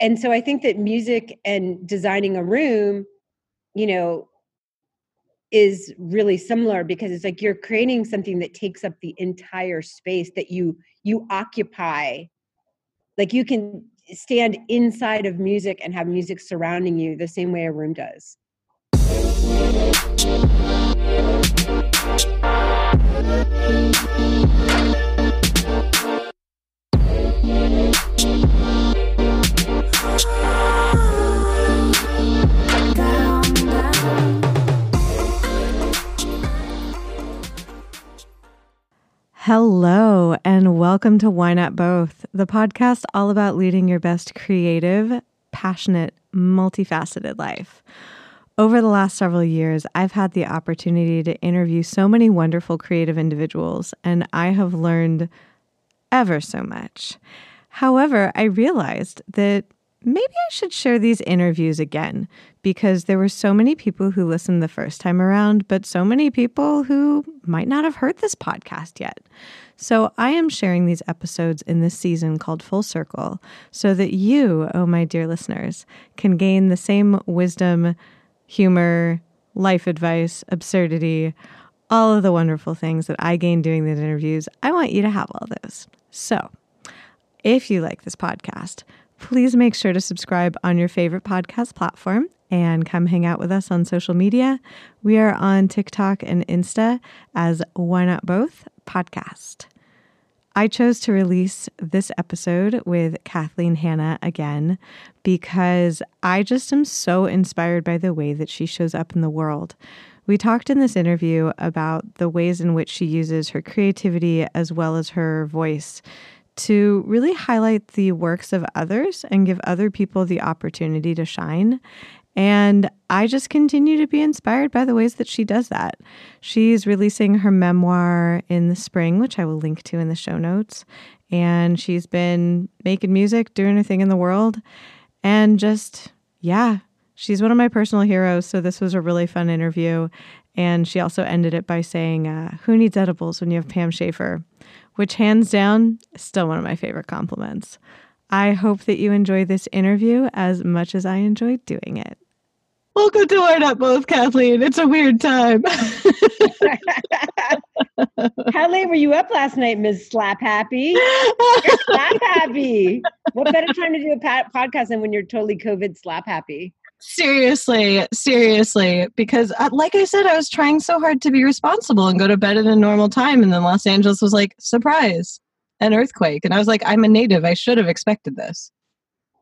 and so I think that music and designing a room, you know, is really similar because it's like you're creating something that takes up the entire space that you you occupy. Like you can stand inside of music and have music surrounding you the same way a room does Hello, and welcome to Why Not Both, the podcast all about leading your best creative, passionate, multifaceted life. Over the last several years, I've had the opportunity to interview so many wonderful creative individuals, and I have learned ever so much. However, I realized that maybe I should share these interviews again because there were so many people who listened the first time around, but so many people who might not have heard this podcast yet. So I am sharing these episodes in this season called Full Circle so that you, oh my dear listeners, can gain the same wisdom, humor, life advice, absurdity, all of the wonderful things that I gained doing these interviews. I want you to have all those. So, if you like this podcast, please make sure to subscribe on your favorite podcast platform and come hang out with us on social media. We are on TikTok and Insta as Why Not Both Podcast. I chose to release this episode with Kathleen Hanna again because I just am so inspired by the way that she shows up in the world. We talked in this interview about the ways in which she uses her creativity as well as her voice to really highlight the works of others and give other people the opportunity to shine. And I just continue to be inspired by the ways that she does that. She's releasing her memoir in the spring, which I will link to in the show notes. And she's been making music, doing her thing in the world. And just, yeah, she's one of my personal heroes. So this was a really fun interview. And she also ended it by saying, uh, Who needs edibles when you have Pam Shaffer? Which hands down is still one of my favorite compliments. I hope that you enjoy this interview as much as I enjoyed doing it. Welcome to Why Not Both, Kathleen. It's a weird time. How late were you up last night, Ms. Slap Happy? You're slap happy. What better time to do a podcast than when you're totally COVID slap happy? Seriously, seriously, because uh, like I said, I was trying so hard to be responsible and go to bed at a normal time. And then Los Angeles was like, surprise, an earthquake. And I was like, I'm a native. I should have expected this.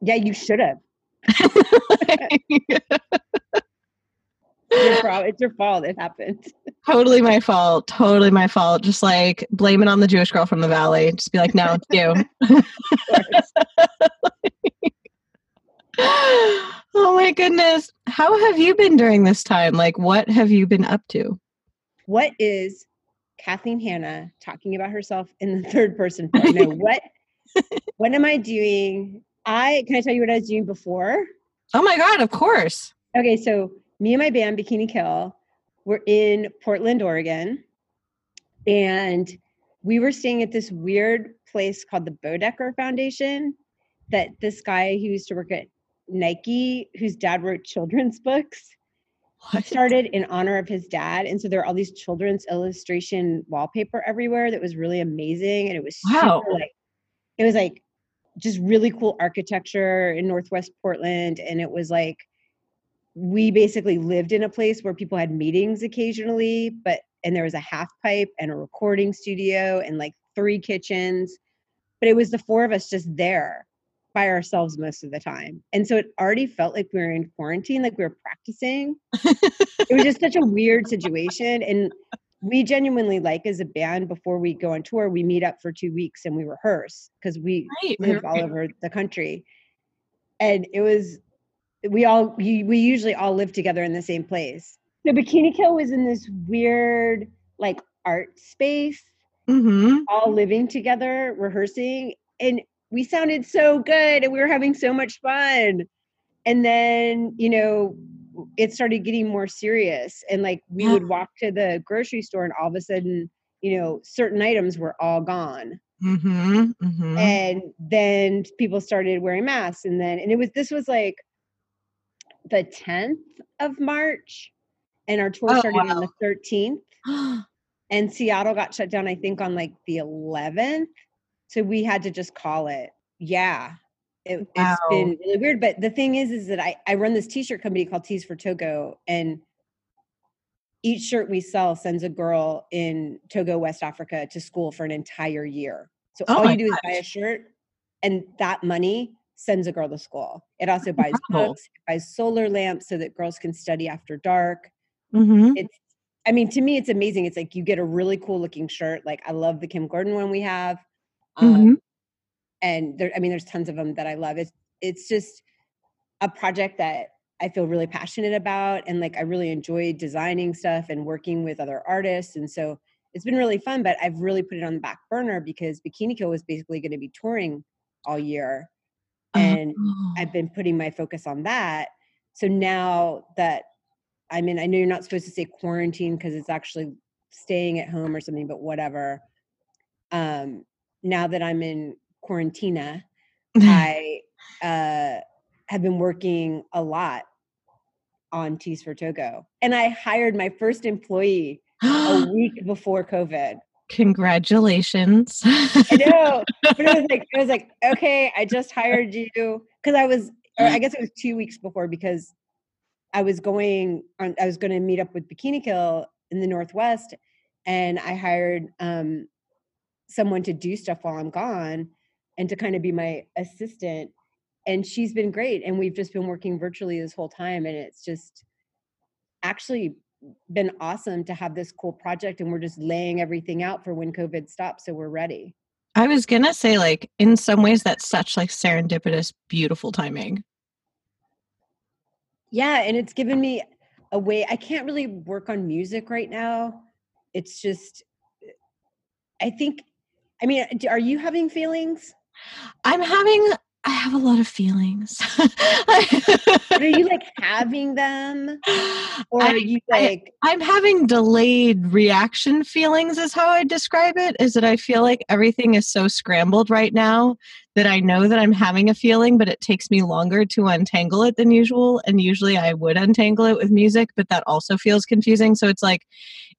Yeah, you should have. your it's your fault. It happened. Totally my fault. Totally my fault. Just like blame it on the Jewish girl from the valley. Just be like, no, it's you. oh my goodness. How have you been during this time? Like, what have you been up to? What is Kathleen Hanna talking about herself in the third person? No, what what am I doing? I can I tell you what I was doing before? Oh my god, of course. Okay, so me and my band Bikini Kill were in Portland, Oregon, and we were staying at this weird place called the Bodecker Foundation that this guy who used to work at Nike, whose dad wrote children's books, what? started in honor of his dad. And so there are all these children's illustration wallpaper everywhere that was really amazing. And it was wow. like, it was like just really cool architecture in Northwest Portland. And it was like, we basically lived in a place where people had meetings occasionally, but, and there was a half pipe and a recording studio and like three kitchens. But it was the four of us just there by ourselves most of the time. And so it already felt like we were in quarantine, like we were practicing. it was just such a weird situation. And we genuinely like as a band before we go on tour, we meet up for two weeks and we rehearse because we right, live all over the country. And it was we all we, we usually all live together in the same place. The Bikini Kill was in this weird like art space, mm-hmm. all living together, rehearsing. And we sounded so good and we were having so much fun. And then, you know, it started getting more serious. And like we would walk to the grocery store and all of a sudden, you know, certain items were all gone. Mm-hmm, mm-hmm. And then people started wearing masks. And then, and it was, this was like the 10th of March. And our tour Oh, started wow. on the 13th. And Seattle got shut down, I think, on like the 11th. So we had to just call it. Yeah. It, It's Wow. been really weird. But the thing is, is that I, I run this t shirt company called Tees for Togo. And each shirt we sell sends a girl in Togo, West Africa to school for an entire year. So Oh all you do is buy a shirt, and that money sends a girl to school. It also buys Incredible. books, it buys solar lamps so that girls can study after dark Mm-hmm. it's i mean to me it's amazing it's like you get a really cool looking shirt like i love the kim gordon one we have um, Mhm. and there i mean there's tons of them that i love it's it's just a project that i feel really passionate about and like i really enjoy designing stuff and working with other artists and so it's been really fun but i've really put it on the back burner because bikini kill was basically going to be touring all year and Oh. I've been putting my focus on that. So now that I mean, I know you're not supposed to say quarantine because it's actually staying at home or something, but whatever. Um, now that I'm in quarantina, I uh, have been working a lot on Tees for Togo, and I hired my first employee a week before COVID. Congratulations. I know, but it was like it was like okay, I just hired you because I was, or I guess it was two weeks before because I was going on. I was going to meet up with Bikini Kill in the Northwest, and I hired um, someone to do stuff while I'm gone and to kind of be my assistant. And she's been great, and we've just been working virtually this whole time, and it's just actually been awesome to have this cool project and we're just laying everything out for when covid stops so we're ready I was gonna say, like, in some ways, that's such like serendipitous, beautiful timing. yeah and it's given me a way i can't really work on music right now it's just i think i mean are you having feelings I'm having, I have a lot of feelings. are you like having them or I- are you I- like I'm having delayed reaction feelings, is how I describe it. Is that I feel like everything is so scrambled right now that I know that I'm having a feeling, but it takes me longer to untangle it than usual. And usually I would untangle it with music, but that also feels confusing. So it's like,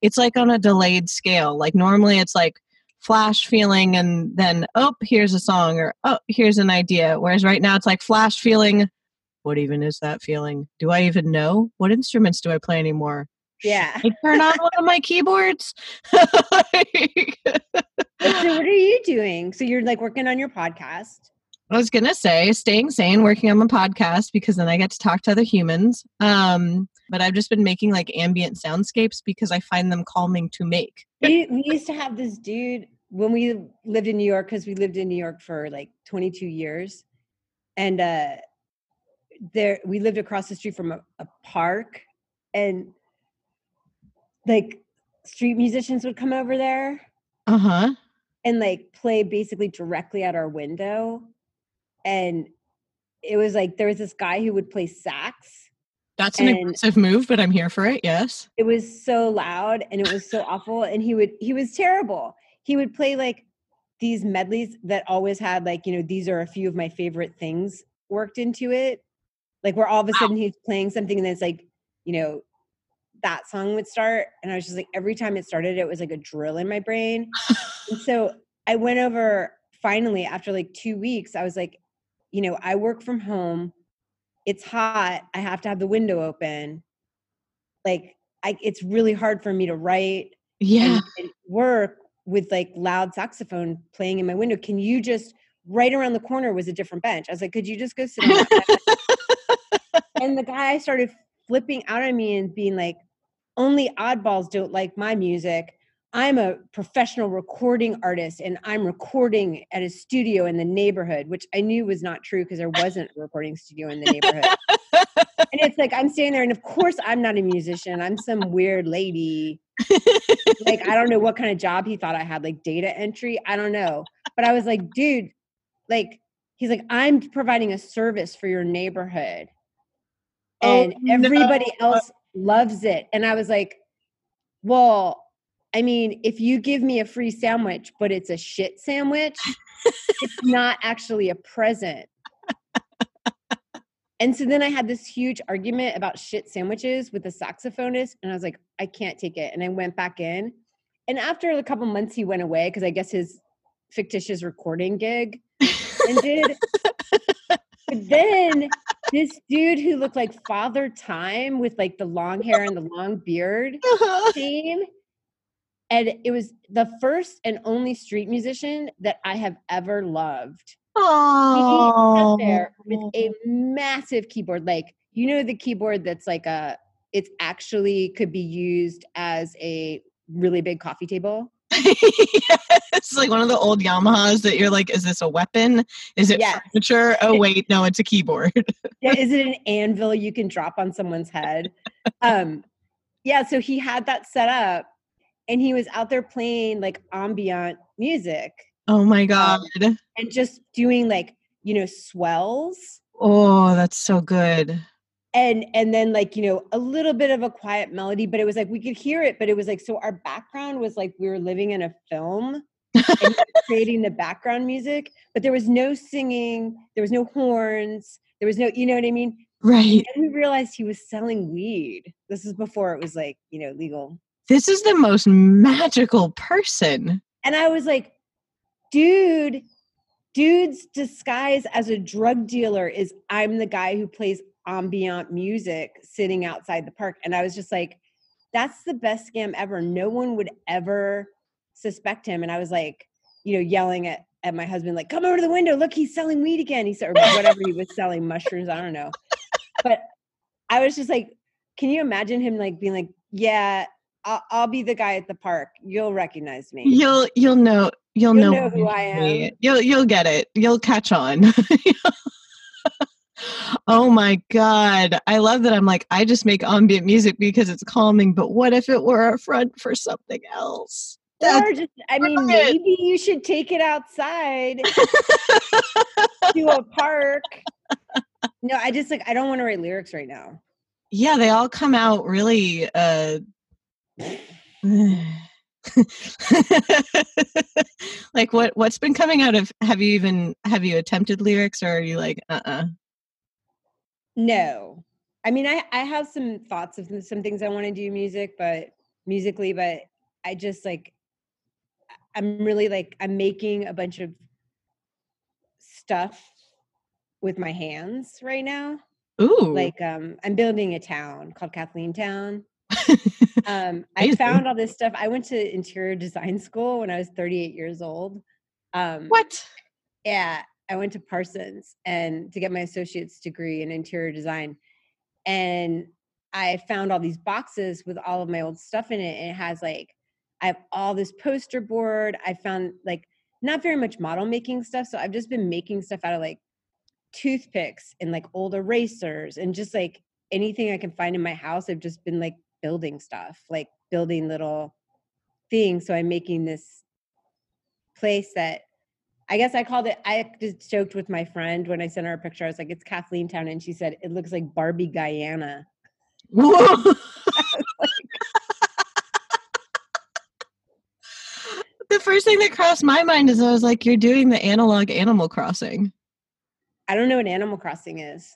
it's like on a delayed scale. Like normally it's like, flash feeling and then oh here's a song or oh here's an idea. Whereas right now it's like flash feeling what even is that feeling? Do i even know? What instruments do i play anymore? Should Yeah. I turn on one of my keyboards? So what are you doing? So you're like working on your podcast I was gonna say staying sane, working on my podcast because then I get to talk to other humans. Um, but I've just been making like ambient soundscapes because I find them calming to make. we, we used to have this dude when we lived in New York because we lived in New York for like 22 years, and uh, there we lived across the street from a, a park, and like street musicians would come over there Uh huh. and like play basically directly at our window, and it was like there was this guy who would play sax That's an aggressive move, but I'm here for it. Yes. it was so loud and it was so awful and he would he was terrible he would play like these medleys that always had like you know these are a few of my favorite things worked into it like where all of a sudden he's playing something and it's like you know that song would start and i was just like every time it started it was like a drill in my brain and so i went over finally after like two weeks i was like you know i work from home it's hot i have to have the window open like I, it's really hard for me to write Yeah. and, and work with like loud saxophone playing in my window. Can you just right around the corner was a different bench? I was like, could you just go sit on and the guy started flipping out at me and being like, only oddballs don't like my music. I'm a professional recording artist and I'm recording at a studio in the neighborhood, which I knew was not true because there wasn't a recording studio in the neighborhood. and it's like I'm standing there, and of course I'm not a musician. I'm some weird lady. like I don't know what kind of job he thought I had, like data entry. I don't know. But I was like, dude, like he's like, I'm providing a service for your neighborhood. Oh, And everybody no. else loves it. And I was like, well, I mean, if you give me a free sandwich, but it's a shit sandwich, it's not actually a present. And so then I had this huge argument about shit sandwiches with the saxophonist, and I was like, I can't take it. And I went back in. And after a couple months, he went away because I guess his fictitious recording gig ended. but then this dude who looked like Father Time with like the long hair and the long beard uh-huh. came. And it was the first and only street musician that I have ever loved. Oh, there with a massive keyboard, like you know the keyboard that's like a it's actually could be used as a really big coffee table. it's like one of the old Yamahas that you're like, is this a weapon? Is it Yes. furniture? Oh wait, no, it's a keyboard. Yeah, is it an anvil you can drop on someone's head? Um, yeah, so he had that set up and he was out there playing like ambient music oh my um, god. and just doing like, you know, swells Oh, that's so good. and and then like, you know, a little bit of a quiet melody, but it was like we could hear it, but it was like so our background was like we were living in a film and creating the background music, but there was no singing, there was no horns, there was no, you know what I mean? Right. And we realized he was selling weed. This is before it was like, you know, legal. This is the most magical person. And I was like, dude, dude's disguise as a drug dealer is I'm the guy who plays ambient music sitting outside the park. And I was just like, that's the best scam ever. No one would ever suspect him. And I was like, you know, yelling at, at my husband, like, come over to the window. Look, he's selling weed again. He said, or whatever he was selling, mushrooms. I don't know. But I was just like, can you imagine him like being like, yeah, I'll, I'll be the guy at the park. You'll recognize me. You'll you'll know you'll, You'll know, know who I me. am. You'll you'll get it. You'll catch on. oh my god. I love that I'm like I just make ambient music because it's calming, but what if it were a front for something else? That's or just, I mean, brilliant. maybe you should take it outside to a park. No, I just like I don't want to write lyrics right now. yeah, they all come out really uh like what what's been coming out of have you even have you attempted lyrics or are you like uh-uh No, I mean, I I have some thoughts of some things I want to do music, but musically, but I just like I'm really like I'm making a bunch of stuff with my hands right now. ooh Like um I'm building a town called Kathleen Town. Um I found all this stuff. I went to interior design school when I was 38 years old. Um what yeah, I went to Parsons and to get my associate's degree in interior design. And I found all these boxes with all of my old stuff in it. And it has like, I have all this poster board. I found like not very much model making stuff. So I've just been making stuff out of like toothpicks and like old erasers and just like anything I can find in my house. I've just been like building stuff, like building little things. So I'm making this place that I guess I called it. I just joked with my friend when I sent her a picture. I was like, "It's Kathleen Town," and she said, "It looks like Barbie Guyana." Whoa. the first thing that crossed my mind is I was like, you're doing the analog Animal Crossing. I don't know what Animal Crossing is.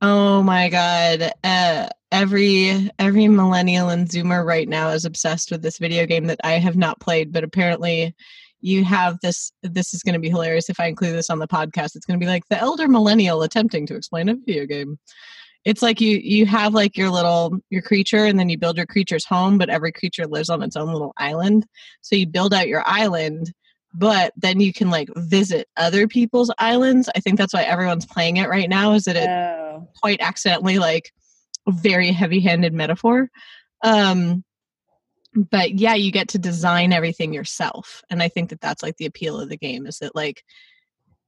Oh my god. Uh, every every millennial and zoomer right now is obsessed with this video game that I have not played, but apparently you have this this is going to be hilarious if I include this on the podcast. It's going to be like the elder millennial attempting to explain a video game. It's like you you have like your little your creature and then you build your creature's home, but every creature lives on its own little island. So you build out your island, but then you can like visit other people's islands. I think that's why everyone's playing it right now is that it Oh, quite accidentally like a very heavy-handed metaphor um but yeah you get to design everything yourself and i think that that's like the appeal of the game is that like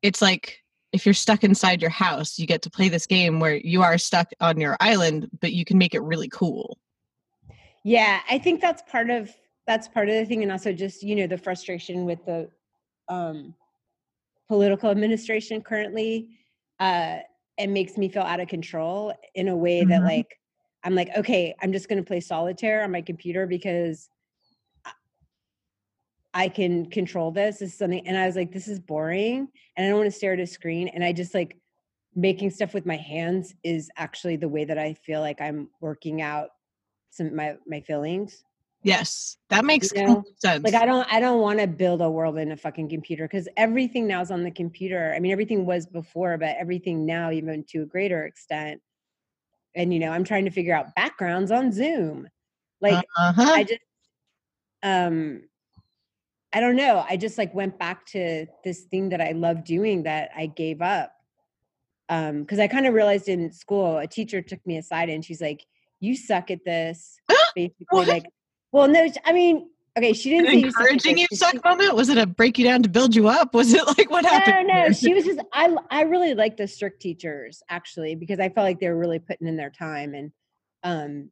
it's like if you're stuck inside your house you get to play this game where you are stuck on your island but you can make it really cool yeah. I think that's part of that's part of the thing, and also just you know the frustration with the um, political administration currently. Uh, it makes me feel out of control in a way that Mhm. like I'm like, okay, I'm just going to play solitaire on my computer because I- I can control this. This is something, and I was like, this is boring, and I don't want to stare at a screen. And I just like making stuff with my hands is actually the way that I feel like I'm working out some my my feelings. Yes, that makes You know, sense. Like I don't I don't want to build a world in a fucking computer because everything now is on the computer. I mean, everything was before, but everything now, even to a greater extent. And you know, I'm trying to figure out backgrounds on Zoom. Like uh-huh. I just um I don't know. I just like went back to this thing that I love doing that I gave up. Um, because I kind of realized in school, a teacher took me aside and she's like, You suck at this. Basically, What? like, well, no, I mean, okay, she didn't An say you suck encouraging you suck moment? Was it a break you down to build you up? Was it like what no, happened? no, no, she was just I I really like the strict teachers actually because I felt like they were really putting in their time and um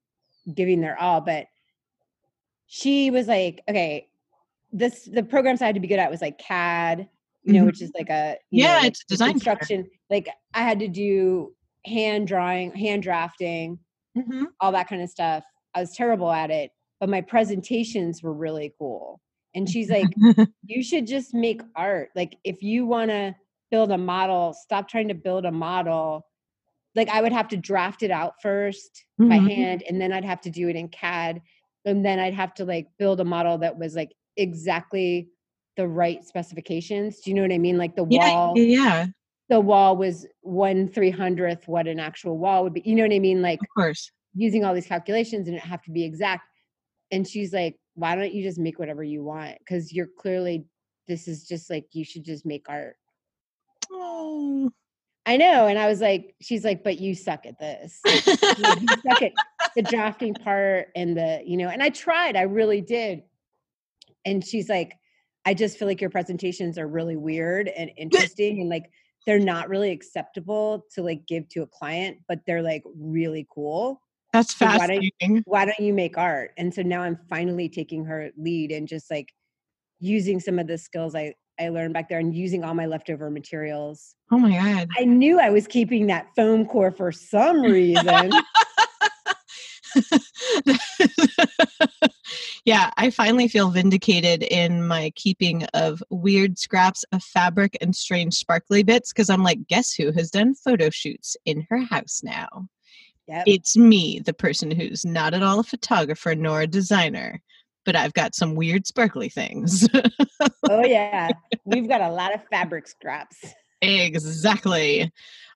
giving their all. But she was like, okay, this the programs I had to be good at was like CAD, you know, Mhm. which is like a Yeah, know, it's design pattern. construction. Like I had to do hand drawing, hand drafting, Mhm. all that kind of stuff. I was terrible at it, but my presentations were really cool. And she's like, you should just make art. Like if you want to build a model, stop trying to build a model. Like I would have to draft it out 1st by Mhm. hand and then I'd have to do it in CAD and then I'd have to like build a model that was like exactly the right specifications. Do you know what I mean? Like the yeah, wall, yeah, yeah, the wall was one three hundredth what an actual wall would be. You know what I mean? Like of course. using all these calculations and it have to be exact. And she's like, why don't you just make whatever you want? Because you're clearly, this is just like, you should just make art. Oh. I know. And I was like, she's like, but you suck at this. Like, you, you suck at the drafting part and the, you know, and I tried, I really did. And she's like, I just feel like your presentations are really weird and interesting and like they're not really acceptable to like give to a client, but they're like really cool. That's So why don't you- fascinating. why don't you make art? And so now I'm finally taking her lead and just like using some of the skills I, I learned back there and using all my leftover materials. Oh my god. I knew I was keeping that foam core for some reason. yeah, I finally feel vindicated in my keeping of weird scraps of fabric and strange sparkly bits because I'm like, guess who has done photo shoots in her house now? Yep. It's me, the person who's not at all a photographer nor a designer, but I've got some weird sparkly things. oh yeah. We've got a lot of fabric scraps. exactly.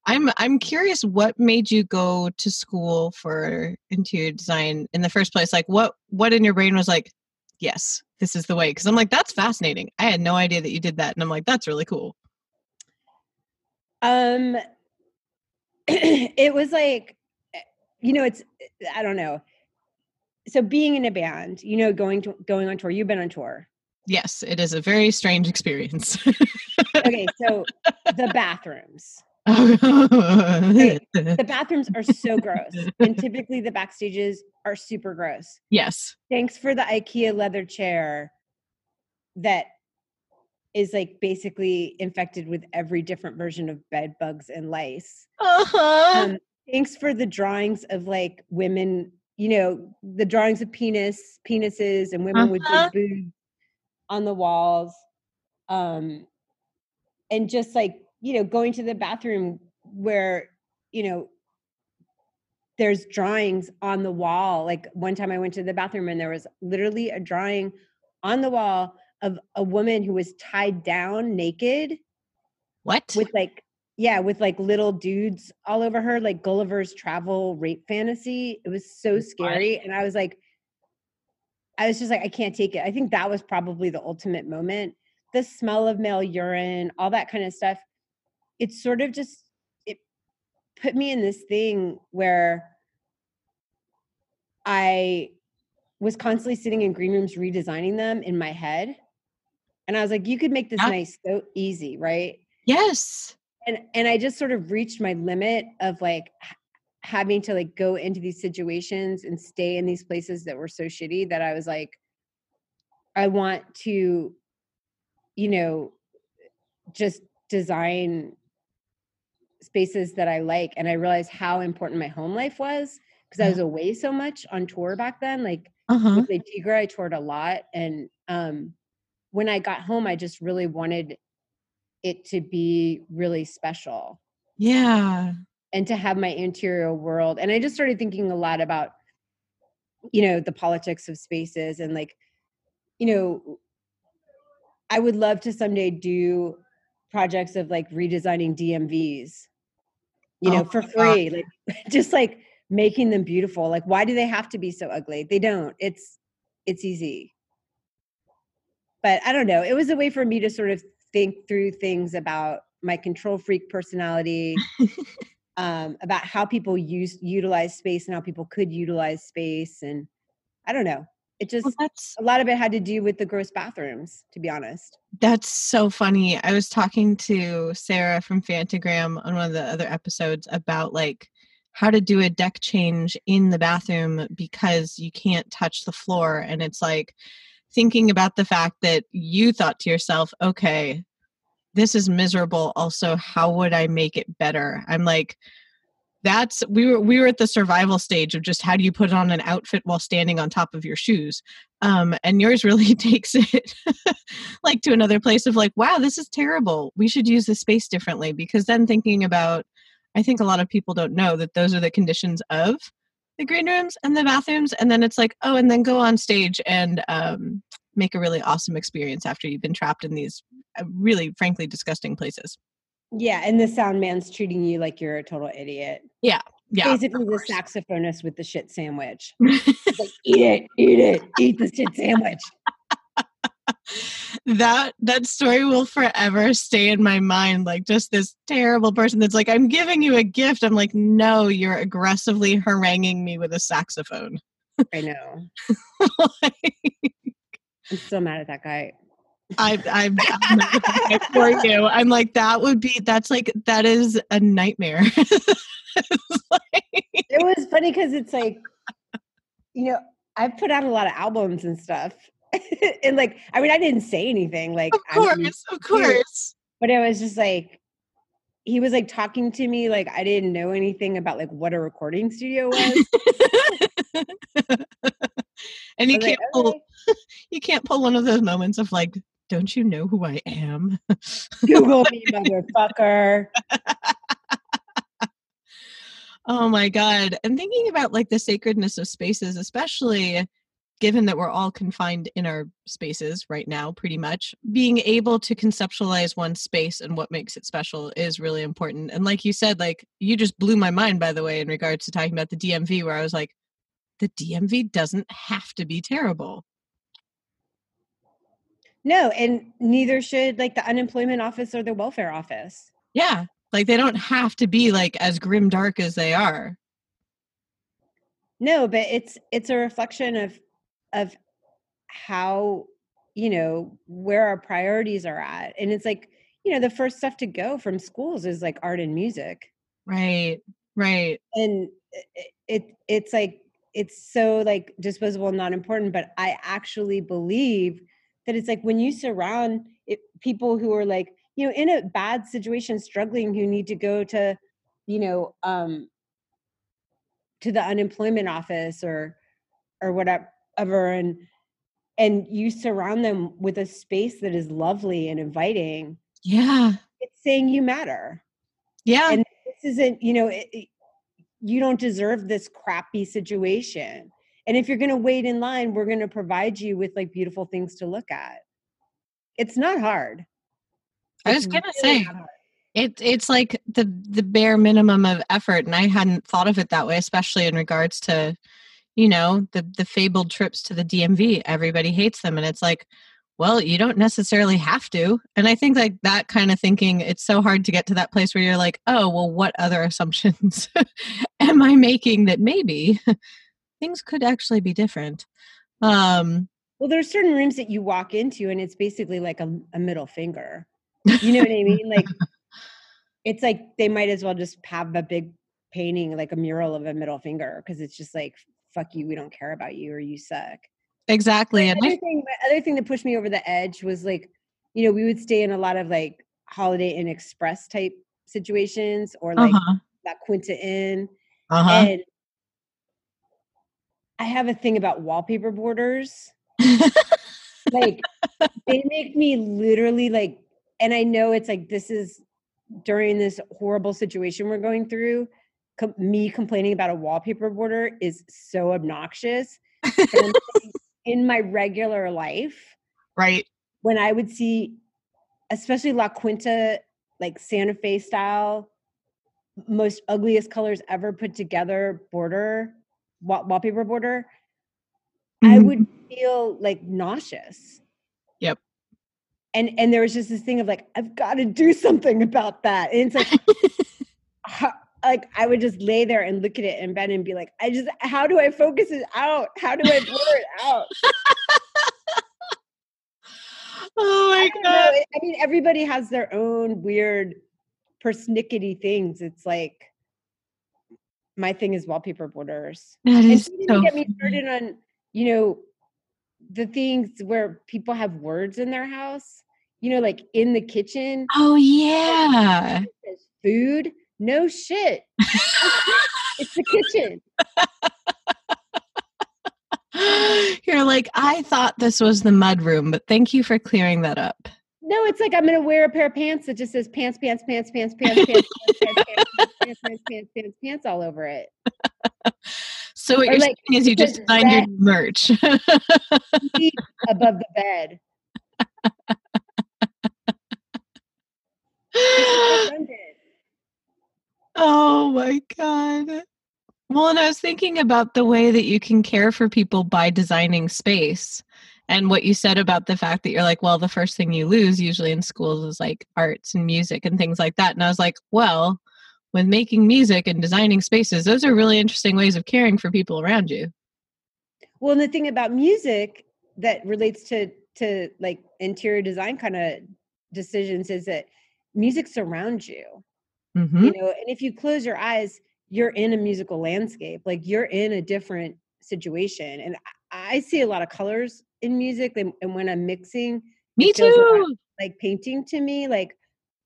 I'm I'm curious what made you go to school for interior design in the first place? Like what what in your brain was like, yes, this is the way because I'm like that's fascinating. I had no idea that you did that and I'm like that's really cool. Um it was like you know, it's I don't know. So being in a band, you know, going to going on tour, you've been on tour. Yes, it is a very strange experience. Okay, so the bathrooms. yes. the bathrooms are so gross and typically the backstages are super gross Yes. thanks for the ikea leather chair that is like basically infected with every different version of bed bugs and lice Uh-huh. um, thanks for the drawings of like women you know the drawings of penis penises and women with Uh-huh. big boobs on the walls um and just like you know going to the bathroom where you know there's drawings on the wall like one time i went to the bathroom and there was literally a drawing on the wall of a woman who was tied down naked what? with like yeah with like little dudes all over her like gulliver's travel rape fantasy it was so mm, scary and i was like i was just like i can't take it i think that was probably the ultimate moment the smell of male urine all that kind of stuff it's sort of just it put me in this thing where i was constantly sitting in green rooms redesigning them in my head and i was like you could make this Yeah. nice so easy right yes. And and i just sort of reached my limit of like having to like go into these situations and stay in these places that were so shitty that i was like i want to you know just design spaces that i like and i realized how important my home life was because i was away so much on tour back then like Uh-huh. with the Tigre, I toured a lot, and um, when I got home, I just really wanted it to be really special Yeah. and to have my interior world. And I just started thinking a lot about, you know, the politics of spaces and like, you know, I would love to someday do projects of like redesigning DMVs, you oh know, Oh for my God. free, like just like making them beautiful. Like, why do they have to be so ugly? They don't. It's it's easy. But I don't know. It was a way for me to sort of think through things about my control freak personality, um, about how people use utilize space and how people could utilize space, and I don't know. It just Well, a lot of it had to do with the gross bathrooms, to be honest. That's so funny. I was talking to Sarah from Phantogram on one of the other episodes about like how to do a deck change in the bathroom because you can't touch the floor. And it's like thinking about the fact that you thought to yourself, okay, this is miserable. Also, how would I make it better? I'm like, that's we were we were at the survival stage of just how do you put on an outfit while standing on top of your shoes um and yours really takes it like to another place of like wow this is terrible we should use the space differently because then thinking about i think a lot of people don't know that those are the conditions of the green rooms and the bathrooms and then it's like oh and then go on stage and um make a really awesome experience after you've been trapped in these uh, really frankly disgusting places Yeah, and the sound man's treating you like you're a total idiot. yeah yeah Basically, the saxophonist with the shit sandwich. Like, eat it, eat it, eat the shit sandwich. That that story will forever stay in my mind like just this terrible person that's like i'm giving you a gift i'm like no you're aggressively haranguing me with a saxophone I know. Like, I'm still mad at that guy. I, I'm, I'm for you. I'm like that would be that's like that is a nightmare. Like- It was funny because it's like, you know, I've put out a lot of albums and stuff. and like, I mean, I didn't say anything, like, of course, of course. but it was just like, he was like talking to me like I didn't know anything about like what a recording studio was. and you was like, can't pull "Okay, you can't pull one of those moments of like, don't you know who I am? Google me, motherfucker. Oh my God. And thinking about like the sacredness of spaces, especially given that we're all confined in our spaces right now, pretty much, being able to conceptualize one space and what makes it special is really important. And like you said, like you just blew my mind, by the way, in regards to talking about the DMV, where I was like, the DMV doesn't have to be terrible. No, and neither should like the unemployment office or the welfare office. Yeah. Like they don't have to be like as grim dark as they are. No, but it's it's a reflection of of how you know where our priorities are at. And it's like, you know, the first stuff to go from schools is like art and music. Right. Right. And it, it it's like it's so like disposable and not important, but I actually believe that it's like when you surround it, people who are like, you know, in a bad situation, struggling, who need to go to, you know, um, to the unemployment office or or whatever and and you surround them with a space that is lovely and inviting Yeah. it's saying you matter. Yeah. and this isn't you know it, it- you don't deserve this crappy situation. And if you're going to wait in line we're going to provide you with like beautiful things to look at. It's not hard. I was gonna really say it it's like the the bare minimum of effort and i hadn't thought of it that way especially in regards to you know the the fabled trips to the dmv everybody hates them and it's like well you don't necessarily have to and i think like that kind of thinking it's so hard to get to that place where you're like oh well what other assumptions am i making that maybe things could actually be different? Um well there's certain rooms that you walk into and it's basically like a, a middle finger you know what i mean? Like it's like they might as well just have a big painting like a mural of a middle finger because it's just like fuck you we don't care about you or you suck exactly and other thing, my other thing that pushed me over the edge was like, you know, we would stay in a lot of like Holiday Inn Express type situations or like uh-huh La Quinta Inn. uh-huh And I have a thing about wallpaper borders. like they make me literally like and I know it's like this is during this horrible situation we're going through com- me complaining about a wallpaper border is so obnoxious. In my regular life right. when i would see especially la quinta like santa fe style most ugliest colors ever put together border wall- wallpaper border mm-hmm. i would feel like nauseous. Yep. And and there was just this thing of like i've got to do something about that. And it's like like I would just lay there and look at it in bed and be like, I just how do I focus it out? How do I blur it out? oh my I god. Know. I mean, everybody has their own weird persnickety things. It's like my thing is wallpaper borders. That is and so get me started on, you know, the things where people have words in their house, you know, like in the kitchen. Oh yeah. Food no shit. it's the kitchen. You're like, I thought this was the mud room, but thank you for clearing that up. No, it's like I'm gonna wear a pair of pants that just says pants, pants, pants, pants, pants, pants, pants, pants, pants, pants, pants, pants, pants, all over it. So what you're saying is you just designed your merch above the bed. Oh my God. Well, and I was thinking about the way that you can care for people by designing space and what you said about the fact that you're like, well, the first thing you lose usually in schools is like arts and music and things like that. And I was like, well, with making music and designing spaces, those are really interesting ways of caring for people around you. Well, and the thing about music that relates to to like interior design kind of decisions is that music surrounds you. Mm-hmm. You know, and if you close your eyes, you're in a musical landscape. Like you're in a different situation. And I see a lot of colors in music and, and when I'm mixing, me too. Like, like painting to me, like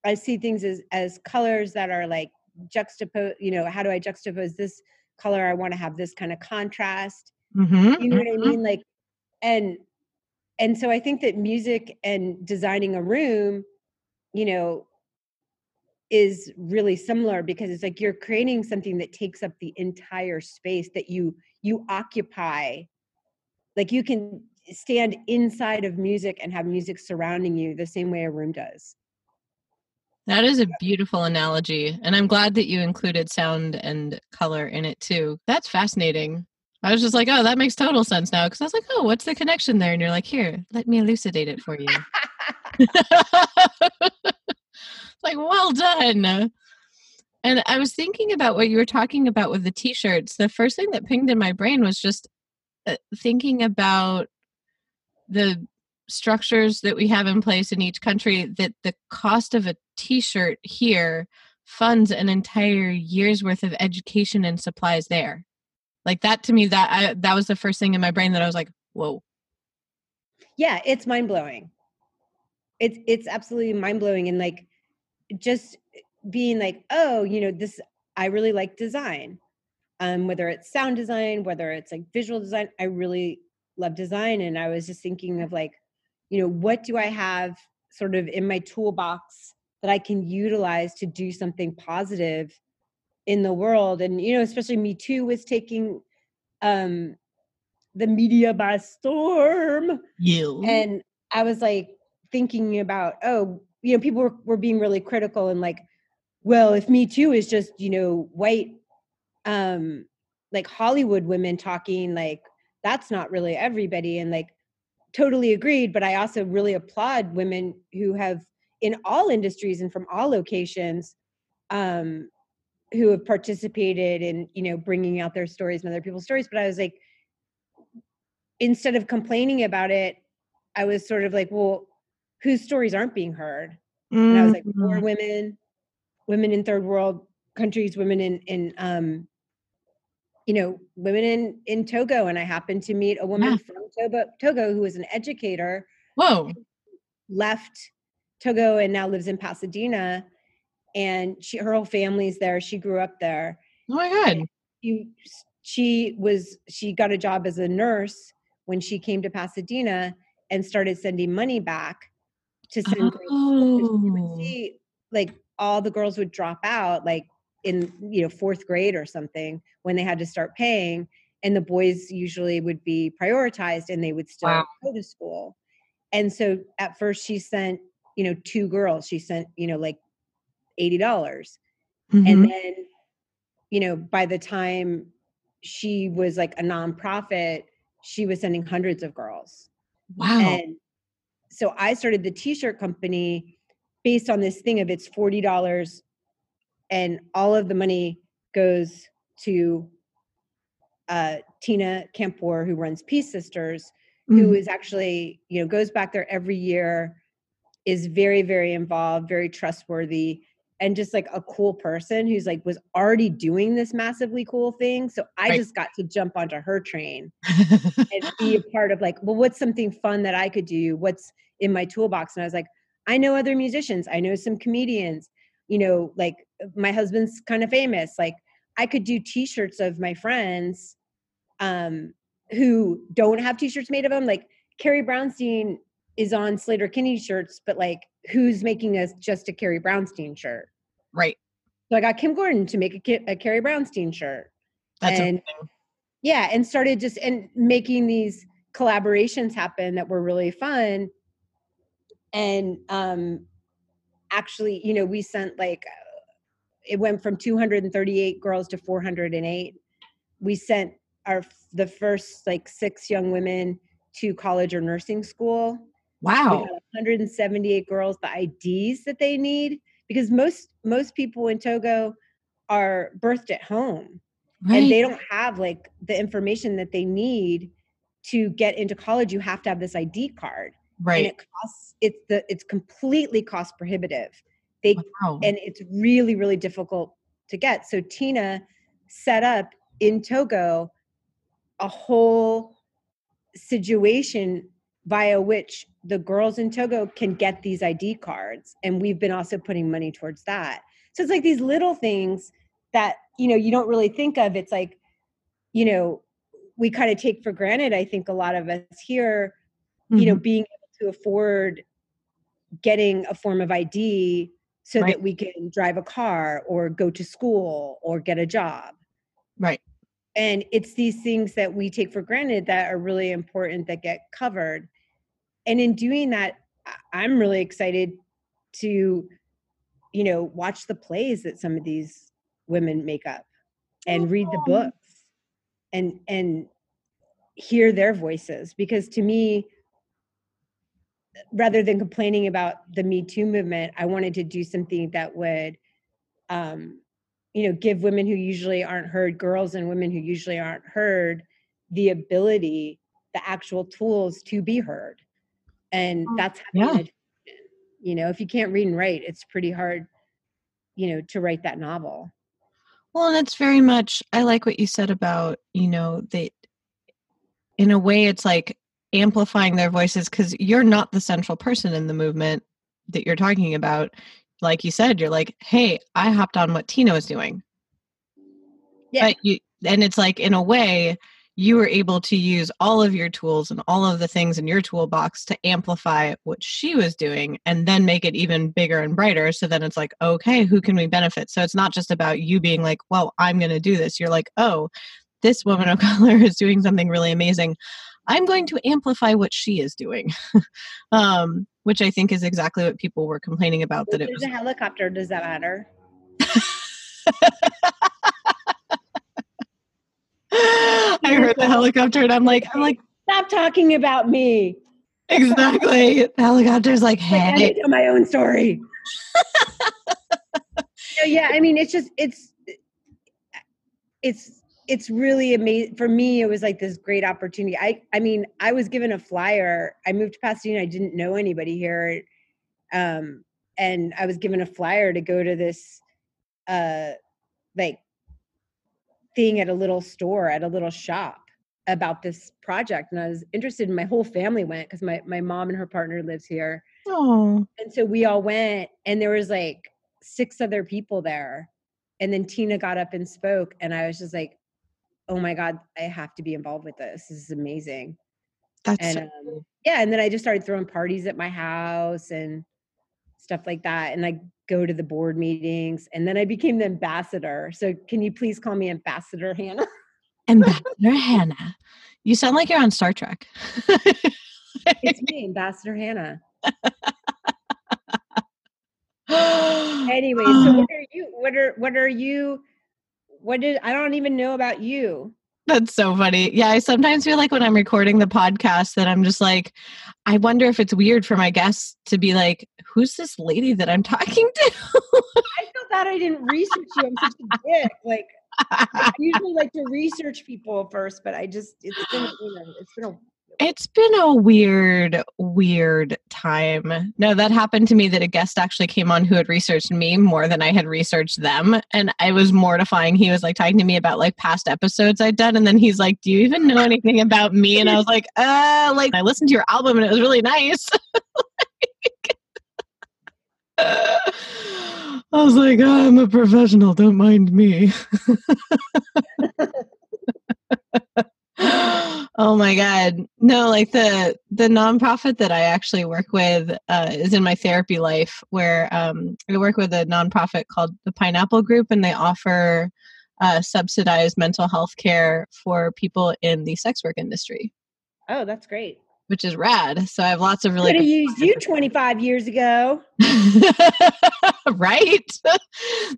I see things as as colors that are like juxtapose, you know, how do I juxtapose this color? I want to have this kind of contrast. Mm-hmm. You know what I mm-hmm. mean? Like and and so I think that music and designing a room, you know, is really similar because it's like you're creating something that takes up the entire space that you you occupy. Like you can stand inside of music and have music surrounding you the same way a room does. That is a beautiful analogy and i'm glad that you included sound and color in it too. That's fascinating. I was just like oh that makes total sense now because i was like oh what's the connection there? And you're like here let me elucidate it for you like, well done. And I was thinking about what you were talking about with the t shirts. The first thing that pinged in my brain was just uh, thinking about the structures that we have in place in each country that the cost of a t shirt here funds an entire year's worth of education and supplies there. Like that to me, that I, that was the first thing in my brain that I was like, whoa. Yeah, it's mind blowing. It's it's absolutely mind blowing, and like just being like, oh, you know, this, I really like design. Um, whether it's sound design, whether it's like visual design, I really love design. And I was just thinking of like, you know, what do I have sort of in my toolbox that I can utilize to do something positive in the world? And, you know, especially Me Too was taking um the media by storm. You. And I was like thinking about, oh, you know people were, were being really critical and like well if me too is just you know white um like hollywood women talking like that's not really everybody and like totally agreed but i also really applaud women who have in all industries and from all locations um who have participated in you know bringing out their stories and other people's stories but i was like instead of complaining about it i was sort of like well whose stories aren't being heard. Mm-hmm. And I was like, more mm-hmm. women, women in third world countries, women in in um, you know, women in in Togo. And I happened to meet a woman yeah. from Togo, Togo who was an educator. Whoa. Left Togo and now lives in Pasadena. And she her whole family's there. She grew up there. Oh my god. She, she was she got a job as a nurse when she came to Pasadena and started sending money back to send girls. So she would Oh. see like all the girls would drop out like in you know fourth grade or something when they had to start paying and the boys usually would be prioritized and they would still Wow. go to school and so at first she sent you know two girls she sent you know like $80 Mhm. and then you know by the time she was like a nonprofit she was sending hundreds of girls wow. and so I started the t-shirt company based on this thing of it's $40 and all of the money goes to uh, Tina Campor, who runs Peace Sisters, who Mhm. is actually, you know, goes back there every year, is very, very involved, very trustworthy, and just like a cool person who's like was already doing this massively cool thing. So I Right. just got to jump onto her train and be a part of like, well, what's something fun that I could do? What's in my toolbox? And I was like, I know other musicians, I know some comedians, you know, like my husband's kind of famous. Like I could do t-shirts of my friends um who don't have t-shirts made of them. Like Carrie Brownstein is on Sleater-Kinney shirts, but like who's making us just a Carrie Brownstein shirt? right. So I got Kim Gordon to make a, a Carrie Brownstein shirt That's and- amazing. yeah and started just and making these collaborations happen that were really fun and um actually you know we sent like it went from 238 girls to 408 we sent our the first like six young women to college or nursing school wow. got 178 girls the IDs that they need because most most people in Togo are birthed at home Right. and they don't have like the information that they need to get into college you have to have this id card and right. it costs it's the it's completely cost prohibitive they wow. and it's really really difficult to get so tina set up in togo a whole situation via which the girls in togo can get these id cards and we've been also putting money towards that so it's like these little things that you know you don't really think of it's like you know we kind of take for granted i think a lot of us here you know Mhm. being to afford getting a form of id so Right. that we can drive a car or go to school or get a job right. and it's these things that we take for granted that are really important that get covered and in doing that i'm really excited to you know watch the plays that some of these women make up and read the books and and hear their voices because to me rather than complaining about the me too movement i wanted to do something that would um you know give women who usually aren't heard girls and women who usually aren't heard the ability the actual tools to be heard. And Oh, that's yeah. you know if you can't read and write it's pretty hard you know to write that novel. Well, and it's very much, I like what you said about, you know, that in a way it's like amplifying their voices because you're not the central person in the movement that you're talking about. Like you said, you're like, hey, I hopped on what Tina was doing. Yeah. But you, and it's like, in a way, you were able to use all of your tools and all of the things in your toolbox to amplify what she was doing and then make it even bigger and brighter. So then it's like, okay, who can we benefit? So it's not just about you being like, well, I'm going to do this. You're like, oh, this woman of color is doing something really amazing. I'm going to amplify what she is doing, um, which I think is exactly what people were complaining about. That it was a helicopter does that matter I heard the helicopter and I'm like, I'm like, stop talking about me exactly. The helicopter's like, Like, I hey, need to tell my own story. so yeah, I mean, it's just it's it's it's really amazing for me. It was like this great opportunity. I I mean, I was given a flyer. I moved to Pasadena. I didn't know anybody here, um, and I was given a flyer to go to this uh like thing at a little store at a little shop about this project and i was interested and my whole family went because my, my mom and her partner lives here oh, and so we all went and there was like six other people there and then tina got up and spoke and i was just like oh my god i have to be involved with this this is amazing That's and um, yeah, and then I just started throwing parties at my house and stuff like that. And I go to the board meetings, and then I became the ambassador. So can you please call me Ambassador Hanna? Ambassador Hanna. You sound like you're on Star Trek. It's me, Ambassador Hanna. Anyway, so what are you? What are what are you? What did I don't even know about you? That's so funny. Yeah, I sometimes feel like when I'm recording the podcast that I'm just like, I wonder if it's weird for my guests to be like, who's this lady that I'm talking to? I feel bad I didn't research you. I'm such a dick. Like I usually like to research people first, but I just it's been you know it's been a It's been a weird, weird time. No, that happened to me that a guest actually came on who had researched me more than I had researched them. And I was mortifying. He was like talking to me about like past episodes I'd done. And then he's like, Do you even know anything about me? And I was like, Uh, like I listened to your album and it was really nice. I was like, I'm a professional. Don't mind me. oh my god. No like the the nonprofit that i actually work with uh, is in my therapy life where um, i work with a nonprofit called the pineapple group and they offer uh, subsidized mental health care for people in the sex work industry. Oh, that's great. which is rad. So i have lots of Could have used you 25 years ago. right?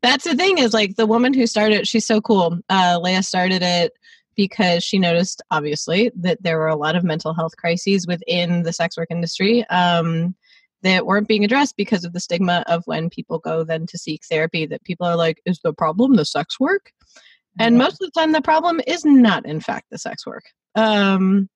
That's the thing is like the woman who started she's so cool. Uh leah started it because she noticed obviously that there were a lot of mental health crises within the sex work industry um that weren't being addressed because of the stigma of when people go then to seek therapy that people are like is the problem the sex work and Yeah. most of the time the problem is not in fact the sex work um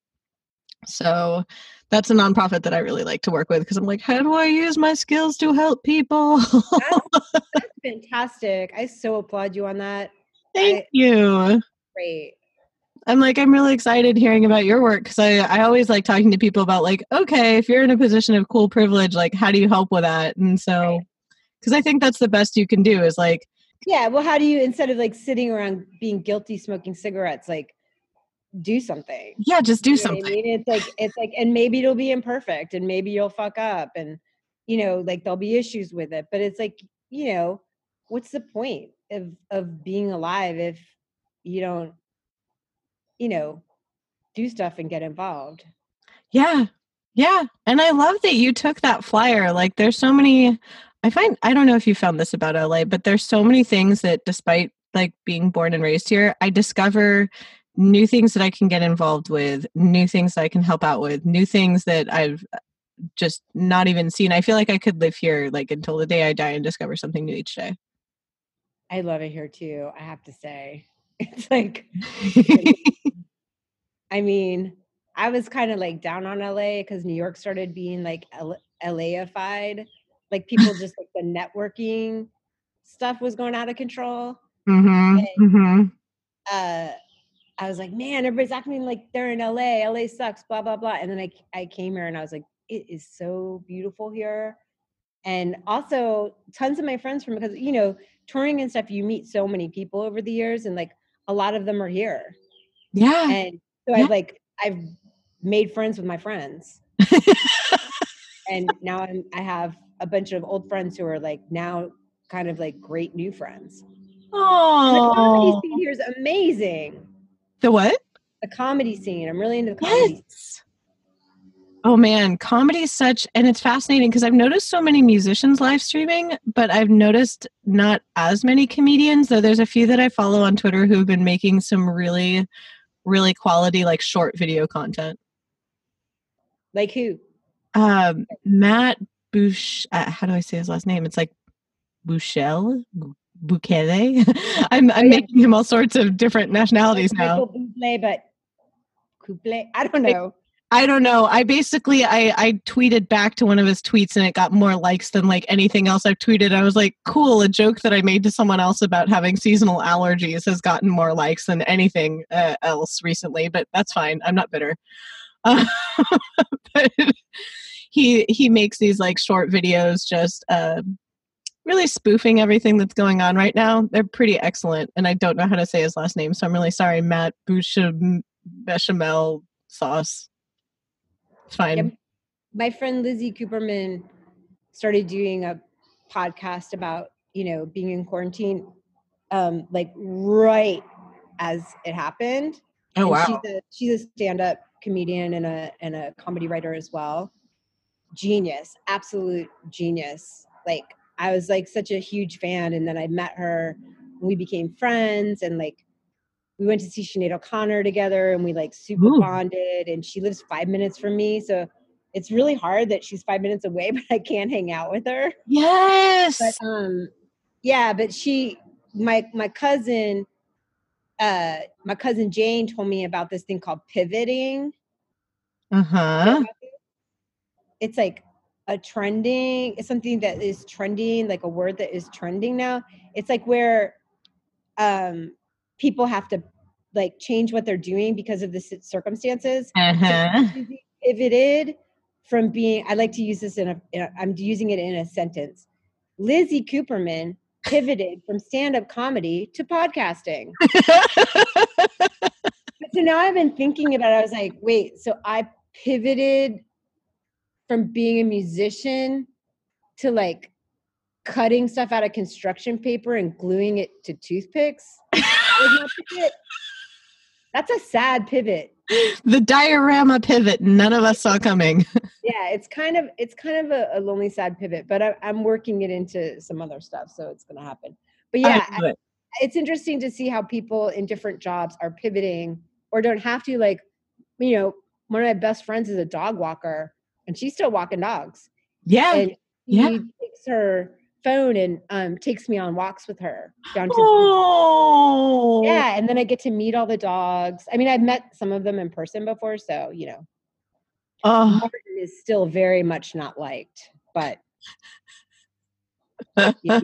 so that's a nonprofit that i really like to work with because i'm like how do i use my skills to help people That's fantastic. I so applaud you on that. thank I- you Great. I'm like i'm really excited hearing about your work because I, I always like talking to people about like okay if you're in a position of cool privilege like how do you help with that and so because i think that's the best you can do is like Yeah. Well, how do you instead of like sitting around being guilty smoking cigarettes, like do something? yeah just do You know something I mean, it's like it's like, and maybe it'll be imperfect, and maybe you'll fuck up, and you know, like there'll be issues with it. But it's like, you know, what's the point of of being alive if you don't, you know, do stuff and get involved? Yeah. Yeah. And I love that you took that flyer. Like there's so many I find I don't know if you found this about LA, but there's so many things that despite like being born and raised here, I discover new things that I can get involved with, new things that I can help out with, new things that I've uh, just not even seen. I feel like I could live here like until the day I die and discover something new each day. I love it here too. I have to say, it's like I mean, I was kind of like down on LA because New York started being like L- LAified. Like people just like the networking stuff was going out of control. hmm hmm Uh, I was like, man, everybody's acting like they're in LA. LA sucks, blah blah blah. And then I I came here and I was like, it is so beautiful here. And also, tons of my friends from because you know touring and stuff, you meet so many people over the years, and like a lot of them are here. Yeah. and so Yeah. I've like I've made friends with my friends, and now I'm I have a bunch of old friends who are like now kind of like great new friends. And The comedy Oh. scene here is amazing. The what? The comedy scene, I'm really into the comedy. scene. Yes. Oh man, comedy is such, and it's fascinating because I've noticed so many musicians live streaming, but I've noticed not as many comedians, though there's a few that I follow on Twitter who've been making some really, really quality, like short video content. Like who? Um, Matt Bush, uh, how do I say his last name? It's like Bouchel, Bukele. I'm, I'm Oh, yeah. making him all sorts of different nationalities now. Bublé, but Couple. I don't know. I don't know. I basically I I tweeted back to one of his tweets and it got more likes than like anything else I've tweeted. I was like, cool. A joke that I made to someone else about having seasonal allergies has gotten more likes than anything uh, else recently. But that's fine. I'm not bitter. Uh, but he he makes these like short videos, just uh, really spoofing everything that's going on right now. They're pretty excellent, and I don't know how to say his last name, so I'm really sorry, Matt Boucham Bechamel Sauce. It's fine. Yeah, my friend Lizzie Cooperman started doing a podcast about, you know, being in quarantine, um, like right as it happened. Oh And wow. She's a she's a stand-up comedian and a and a comedy writer as well. Genius, absolute genius. Like I was like such a huge fan, and then I met her, and we became friends, and like we went to see Sinead O'Connor together, and we like super Ooh. bonded. And she lives five minutes from me, so it's really hard that she's five minutes away, but I can't hang out with her Yes. but um yeah but she my my cousin uh my cousin jane told me about this thing called pivoting Uh huh. it's like a trending it's something that is trending like a word that is trending now it's like where um people have to like change what they're doing because of the circumstances. Uh huh. Lizzie pivoted from being i like to use this in a, in a i'm using it in a sentence. Lizzie cooperman pivoted from stand-up comedy to podcasting. So now i've been thinking about it. I was like wait so i pivoted from being a musician to like cutting stuff out of construction paper and gluing it to toothpicks That was my pivot. that's a sad pivot the diorama pivot none of us saw coming. yeah it's kind of it's kind of a, a lonely sad pivot but I, i'm working it into some other stuff so it's going to happen but yeah I it's interesting to see how people in different jobs are pivoting or don't have to like you know one of my best friends is a dog walker and she's still walking dogs yeah. and yeah. takes her phone and um, takes me on walks with her down to Oh. yeah and then i get to meet all the dogs i mean i've met some of them in person before so you know Oh. Martin is still very much not liked but Yeah.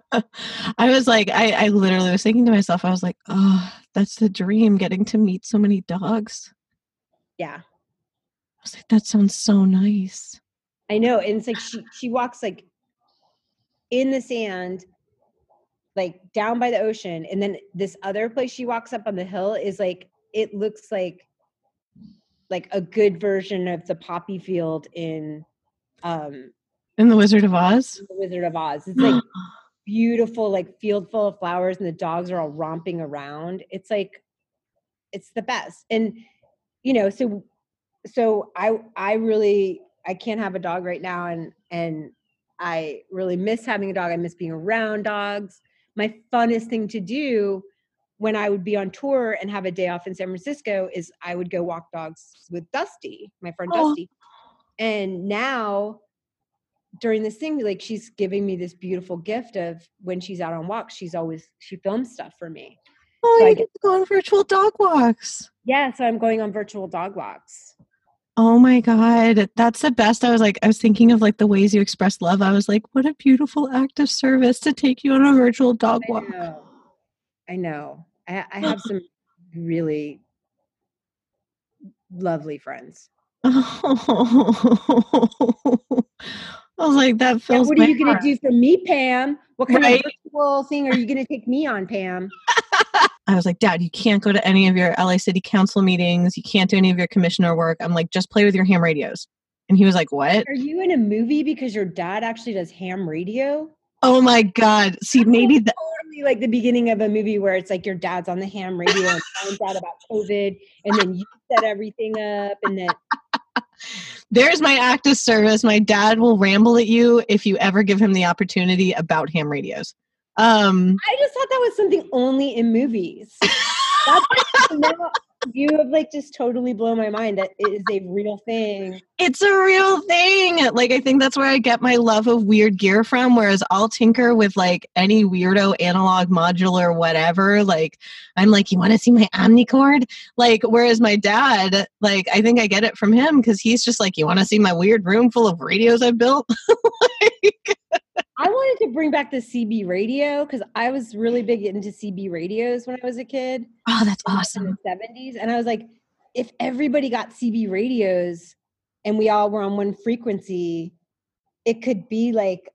I was like, I, I literally was thinking to myself, I was like, oh, that's the dream, getting to meet so many dogs. yeah I was like, that sounds so nice. I know, and it's like she she walks like in the sand, like down by the ocean, and then this other place she walks up on the hill is like it looks like like a good version of the poppy field in um In The Wizard of Oz? the Wizard of Oz. It's like beautiful, like field full of flowers, and the dogs are all romping around. It's like it's the best. And you know, so so I I really I can't have a dog right now and and I really miss having a dog. I miss being around dogs. My funnest thing to do when I would be on tour and have a day off in San Francisco is I would go walk dogs with Dusty, my friend Oh. Dusty. And now during this thing, like she's giving me this beautiful gift of when she's out on walks, she's always she films stuff for me. Oh, So I you get- get to go on virtual dog walks. Yeah, so I'm going on virtual dog walks. Oh my God. That's the best. I was like, I was thinking of like the ways you express love. I was like, what a beautiful act of service to take you on a virtual dog I walk. know. I know. I, I have some really lovely friends. I was like, that Yeah, feels. what are you going to do for me, Pam? What kind Right. of virtual thing are you going to take me on, Pam? I was like, Dad, you can't go to any of your LA City Council meetings. You can't do any of your commissioner work. I'm like, just play with your ham radios. And he was like, What? Are you in a movie because your dad actually does ham radio? Oh my God. See, maybe that. Totally like the beginning of a movie where it's like your dad's on the ham radio and finds out about COVID, and then you set everything up, and then There's my act of service. My dad will ramble at you if you ever give him the opportunity about ham radios. Um, I just thought that was something only in movies. That's now you have like just totally blown my mind that it is a real thing. it's a real thing. Like, I think that's where I get my love of weird gear from. Whereas I'll tinker with like any weirdo analog modular, whatever. Like, I'm like, you want to see my Omnichord? Like, whereas my dad, like, I think I get it from him because he's just like, you want to see my weird room full of radios I built? like, I wanted to bring back the CB radio because I was really big into CB radios when I was a kid. oh, that's in awesome. the 70s. And I was like, if everybody got CB radios and we all were on one frequency, it could be like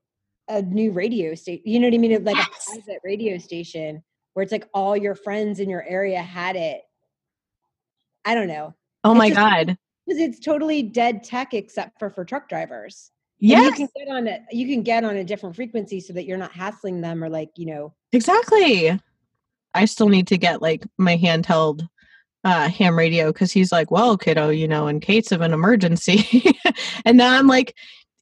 a new radio station. You know what I mean? Like Yes. a private radio station where it's like all your friends in your area had it. I don't know. Oh It's my just- God. because it's totally dead tech except for for truck drivers. And you can get on it. You can get on a different frequency so that you're not hassling them or like you know. exactly. I still need to get like my handheld uh, ham radio because he's like, well, kiddo, you know, in case of an emergency. and now I'm like,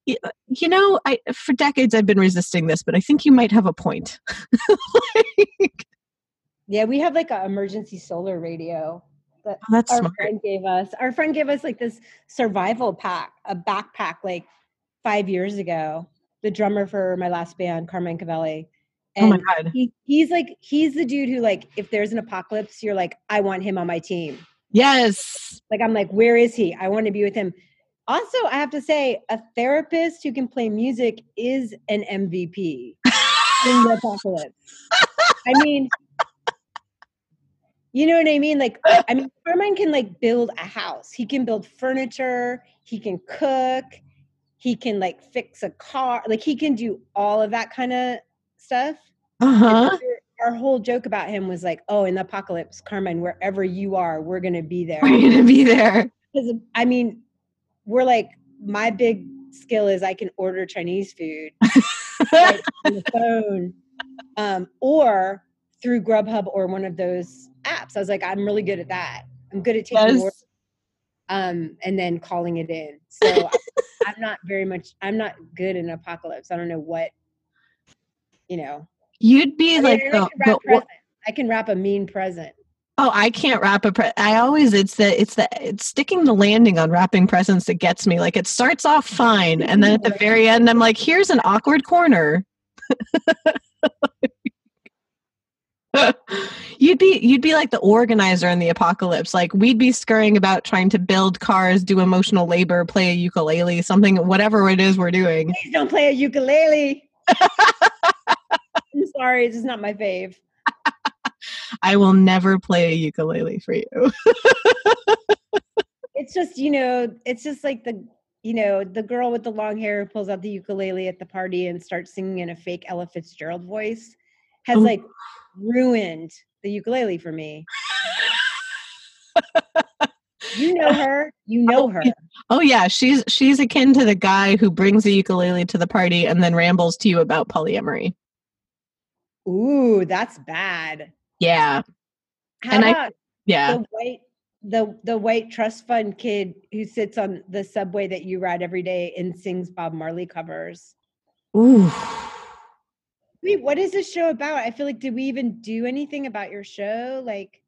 you know, I for decades I've been resisting this, but I think you might have a point. Like, Yeah, we have like an emergency solar radio that oh, that's our smart. friend gave us. Our friend gave us like this survival pack, a backpack, like five years ago. The drummer for my last band, Carmine Covelli. Oh my And god. he, he's like he's the dude who like if there's an apocalypse, you're like, I want him on my team. Yes. Like I'm like, where is he? I want to be with him. Also, I have to say, a therapist who can play music is an MVP in the apocalypse. I mean, you know what I mean? Like, I mean, Carmine can like build a house. He can build furniture. He can cook. He can like fix a car. Like he can do all of that kind of stuff. Uh And huh. Our whole joke about him was like, "Oh, in the apocalypse, Carmine, wherever you are, we're gonna be there." We're gonna be there. Because I mean, we're like, my big skill is I can order Chinese food like, on the phone, um, or through Grubhub or one of those apps. I was like, I'm really good at that. I'm good at taking orders, um, and then calling it in. So I'm not very much. I'm not good in apocalypse. I don't know what, you know. You'd be I like I can. I can wrap a mean present. oh, I can't wrap a pre- I always it's the it's the it's sticking the landing on wrapping presents that gets me. Like it starts off fine, and then at the very end, I'm like, here's an awkward corner. you'd be you'd be like the organizer in the apocalypse. Like we'd be scurrying about trying to build cars, do emotional labor, play a ukulele, something whatever it is we're doing. Please don't play a ukulele. I'm sorry, this is not my fave. I will never play a ukulele for you. It's just, you know, it's just like the, you know, the girl with the long hair who pulls out the ukulele at the party and starts singing in a fake Ella Fitzgerald voice has Oh. like ruined the ukulele for me. You know her, you oh, know Oh, her. yeah. Oh yeah, she's she's akin to the guy who brings the ukulele to the party and then rambles to you about polyamory. Ooh, that's bad. Yeah. How And I- Yeah. the white the the white trust fund kid who sits on the subway that you ride every day and sings Bob Marley covers? Ooh. Wait, what is this show about? I feel like did we even do anything about your show? Like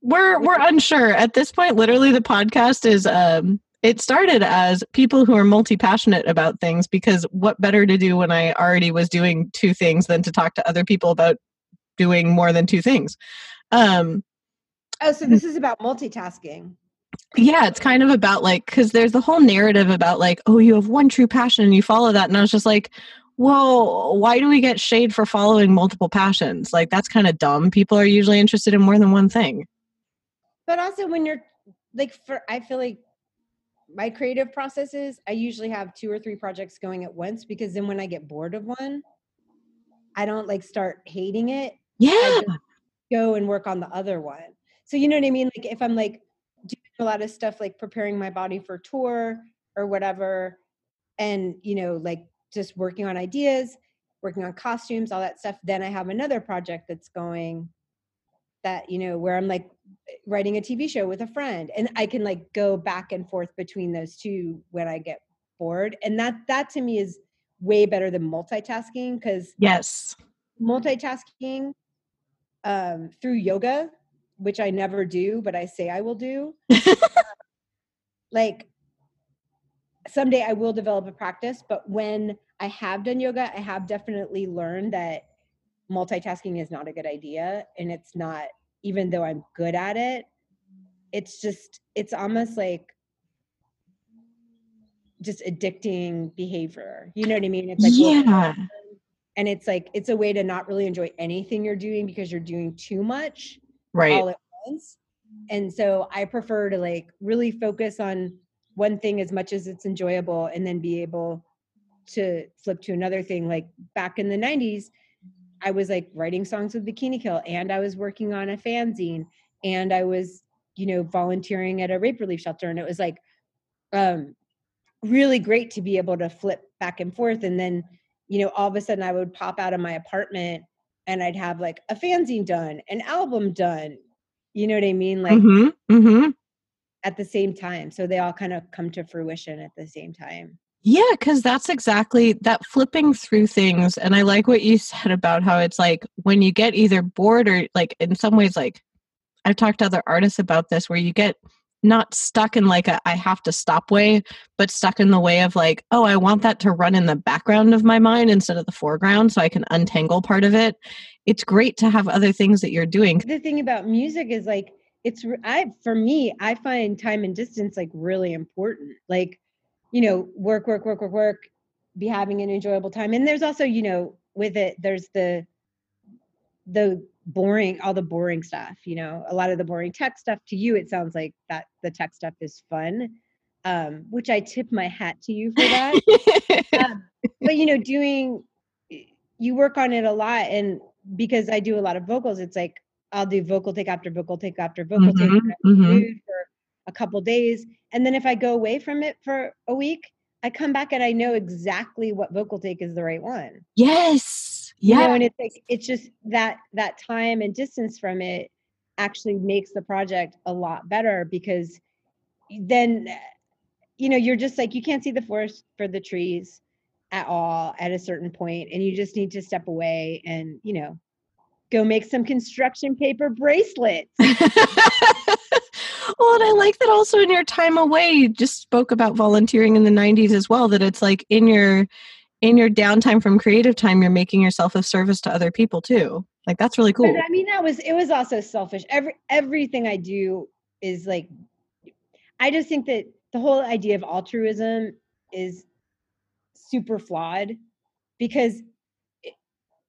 We're we're unsure. At this point, literally the podcast is um it started as people who are multi-passionate about things because what better to do when I already was doing two things than to talk to other people about doing more than two things. Um Oh, so this is about multitasking. yeah it's kind of about like because there's the whole narrative about like oh you have one true passion and you follow that and i was just like well why do we get shade for following multiple passions like that's kind of dumb people are usually interested in more than one thing But also when you're like for I feel like my creative processes, I usually have two or three projects going at once because then when I get bored of one, I don't like start hating it. yeah go and work on the other one. So you know what I mean? Like if I'm like doing a lot of stuff like preparing my body for tour or whatever, and you know, like just working on ideas, working on costumes, all that stuff, then I have another project that's going that, you know, where I'm like writing a TV show with a friend. And I can like go back and forth between those two when I get bored. And that that to me is way better than multitasking because yes multitasking um, through yoga, which I never do, but I say I will do. like someday I will develop a practice, but when I have done yoga, I have definitely learned that multitasking is not a good idea. And it's not, even though I'm good at it, it's just, it's almost like just addicting behavior. You know what I mean? It's like, yeah and it's like it's a way to not really enjoy anything you're doing because you're doing too much right all at once and so i prefer to like really focus on one thing as much as it's enjoyable and then be able to flip to another thing like back in the 90s i was like writing songs with bikini kill and i was working on a fanzine and i was you know volunteering at a rape relief shelter and it was like um, really great to be able to flip back and forth. And then, you know, all of a sudden I would pop out of my apartment and I'd have like a fanzine done, an album done. You know what I mean? Like Mhm, mhm. At the same time. So they all kind of come to fruition at the same time. Yeah, because that's exactly that flipping through things. And I like what you said about how it's like when you get either bored or like in some ways, like I've talked to other artists about this, where you get not stuck in like a I have to stop way, but stuck in the way of like, oh, I want that to run in the background of my mind instead of the foreground so I can untangle part of it. It's great to have other things that you're doing. The thing about music is like it's I for me, I find time and distance like really important. Like, you know, work, work, work, work, work, be having an enjoyable time. And there's also, you know, with it, there's the the boring, all the boring stuff, you know, a lot of the boring tech stuff to you, it sounds like that the tech stuff is fun. Um, which I tip my hat to you for that. um, but you know, doing you work on it a lot and because I do a lot of vocals, it's like I'll do vocal take after vocal take after vocal take Mhm, mhm. for a couple days. And then if I go away from it for a week, I come back and I know exactly what vocal take is the right one. yes. You know, Yeah. and it's like it's just that that time and distance from it actually makes the project a lot better because then you know you're just like you can't see the forest for the trees at all at a certain point and you just need to step away and you know go make some construction paper bracelets well, and I like that also in your time away, you just spoke about volunteering in the 90s as well, that it's like in your in your downtime from creative time, you're making yourself of service to other people too. Like that's really cool. But I mean, that was it was also selfish. Every everything I do is like, I just think that the whole idea of altruism is super flawed because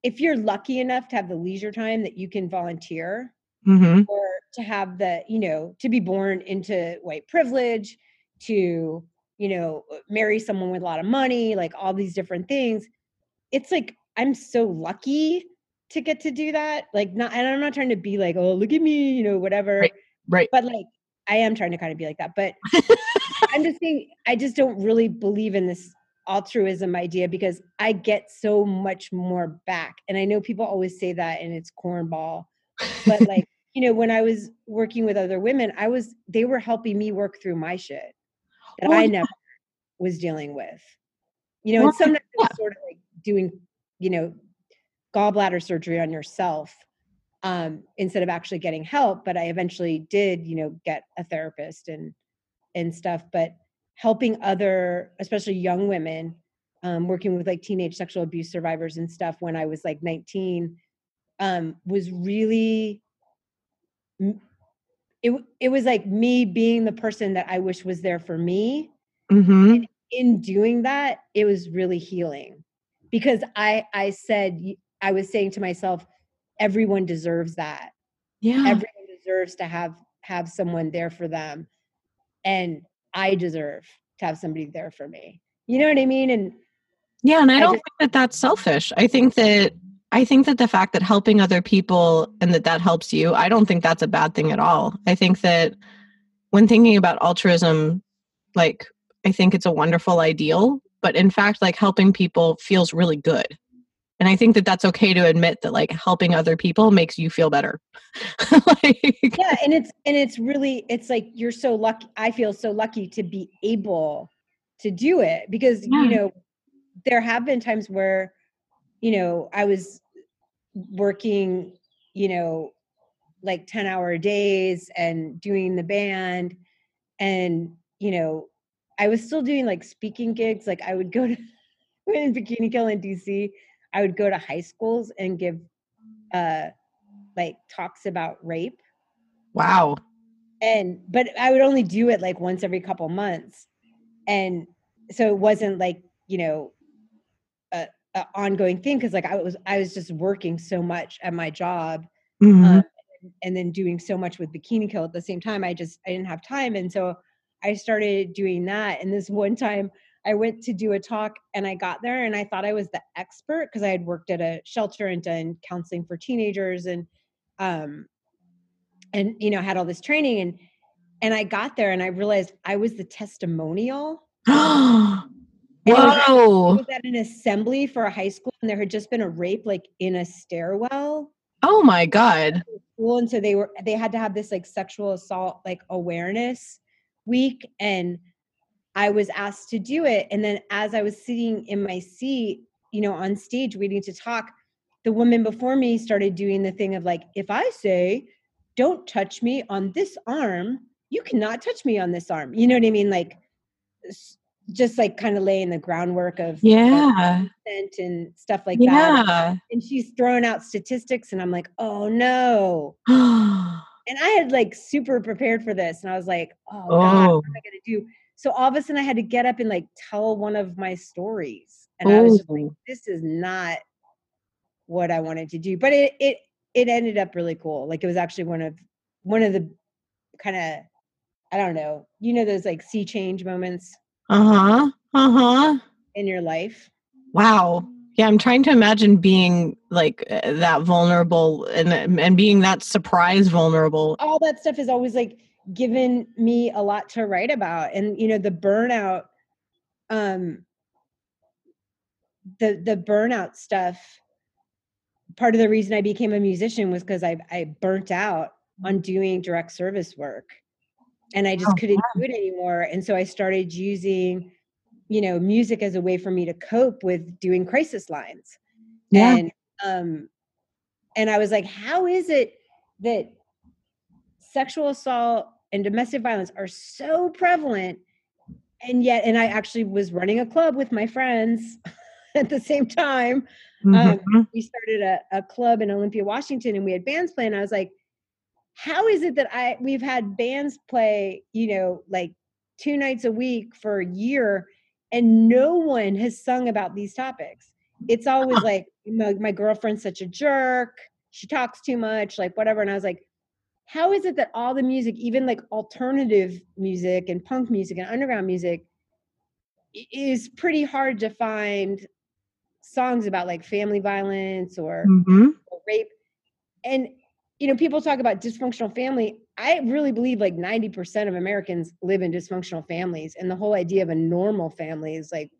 if you're lucky enough to have the leisure time that you can volunteer hmm or to have the you know to be born into white privilege to you know marry someone with a lot of money like all these different things it's like i'm so lucky to get to do that like not and i'm not trying to be like oh look at me you know whatever Right. Right. but like i am trying to kind of be like that but i'm just saying i just don't really believe in this altruism idea because i get so much more back and i know people always say that and it's cornball but like you know when i was working with other women i was they were helping me work through my shit that Well, i yeah. never was dealing with you know Well, and sometimes yeah. it's sort of like doing you know gallbladder surgery on yourself um instead of actually getting help but i eventually did you know get a therapist and and stuff but helping other especially young women um working with like teenage sexual abuse survivors and stuff when i was like 19 um was really it it was like me being the person that I wish was there for me. hmm In doing that, it was really healing because I I said I was saying to myself, everyone deserves that. Yeah. Everyone deserves to have have someone there for them, and I deserve to have somebody there for me. You know what I mean? And Yeah, and I I don't just- think that that's selfish. I think that I think that the fact that helping other people and that that helps you, I don't think that's a bad thing at all. I think that when thinking about altruism, like I think it's a wonderful ideal, but in fact, like helping people feels really good. And I think that that's okay to admit that like helping other people makes you feel better. like, yeah and it's and it's really it's like you're so lucky i feel so lucky to be able to do it because Yeah. you know there have been times where you know i was working you know like 10 hour days and doing the band and you know i was still doing like speaking gigs like i would go to in bikini kill in dc i would go to high schools and give uh like talks about rape wow. and but i would only do it like once every couple months and so it wasn't like you know a, a ongoing thing because like i was i was just working so much at my job Mhm. um, and then doing so much with bikini kill at the same time i just i didn't have time and so i started doing that and this one time i went to do a talk and i got there and i thought i was the expert because i had worked at a shelter and done counseling for teenagers and um and you know had all this training and And I got there and I realized I was the testimonial. And it was- I was at an assembly for a high school and there had just been a rape like in a stairwell Oh my God. school and so they were they had to have this like sexual assault like awareness week and i was asked to do it and then as i was sitting in my seat you know on stage waiting to talk the woman before me started doing the thing of like if i say don't touch me on this arm you cannot touch me on this arm you know what i mean like just like kind of laying the groundwork of Yeah. consent and stuff like that Yeah. and she's throwing out statistics and i'm like oh no and I had like super prepared for this, and I was like, "Oh, God, oh. what am I oh. gonna do?" So all of a sudden, I had to get up and like tell one of my stories, and I was just like, Oh. "This is not what I wanted to do." But it it it ended up really cool. Like it was actually one of one of the kind of I don't know, you know, those like sea change moments Uh-huh. Uh-huh. in your life. Wow. Yeah, I'm trying to imagine being like uh, that vulnerable and and being that surprise vulnerable. all that stuff is always like given me a lot to write about and you know the burnout um the the burnout stuff part of the reason i became a musician was because i i burnt out on doing direct service work and i just Oh, couldn't do it anymore and so i started using you know music as a way for me to cope with doing crisis lines Yeah. and um and i was like how is it that sexual assault and domestic violence are so prevalent and yet and i actually was running a club with my friends at the same time. Mhm. we started a, a club in olympia washington and we had bands playing. I was like how is it that i we've had bands play you know like two nights a week for a year and no one has sung about these topics? It's always like my, my girlfriend's such a jerk. She talks too much like whatever and i was like how is it that all the music even like alternative music and punk music and underground music is pretty hard to find songs about like family violence or, Mhm. or rape? And you know people talk about dysfunctional family. I really believe like 90% of americans live in dysfunctional families and the whole idea of a normal family is like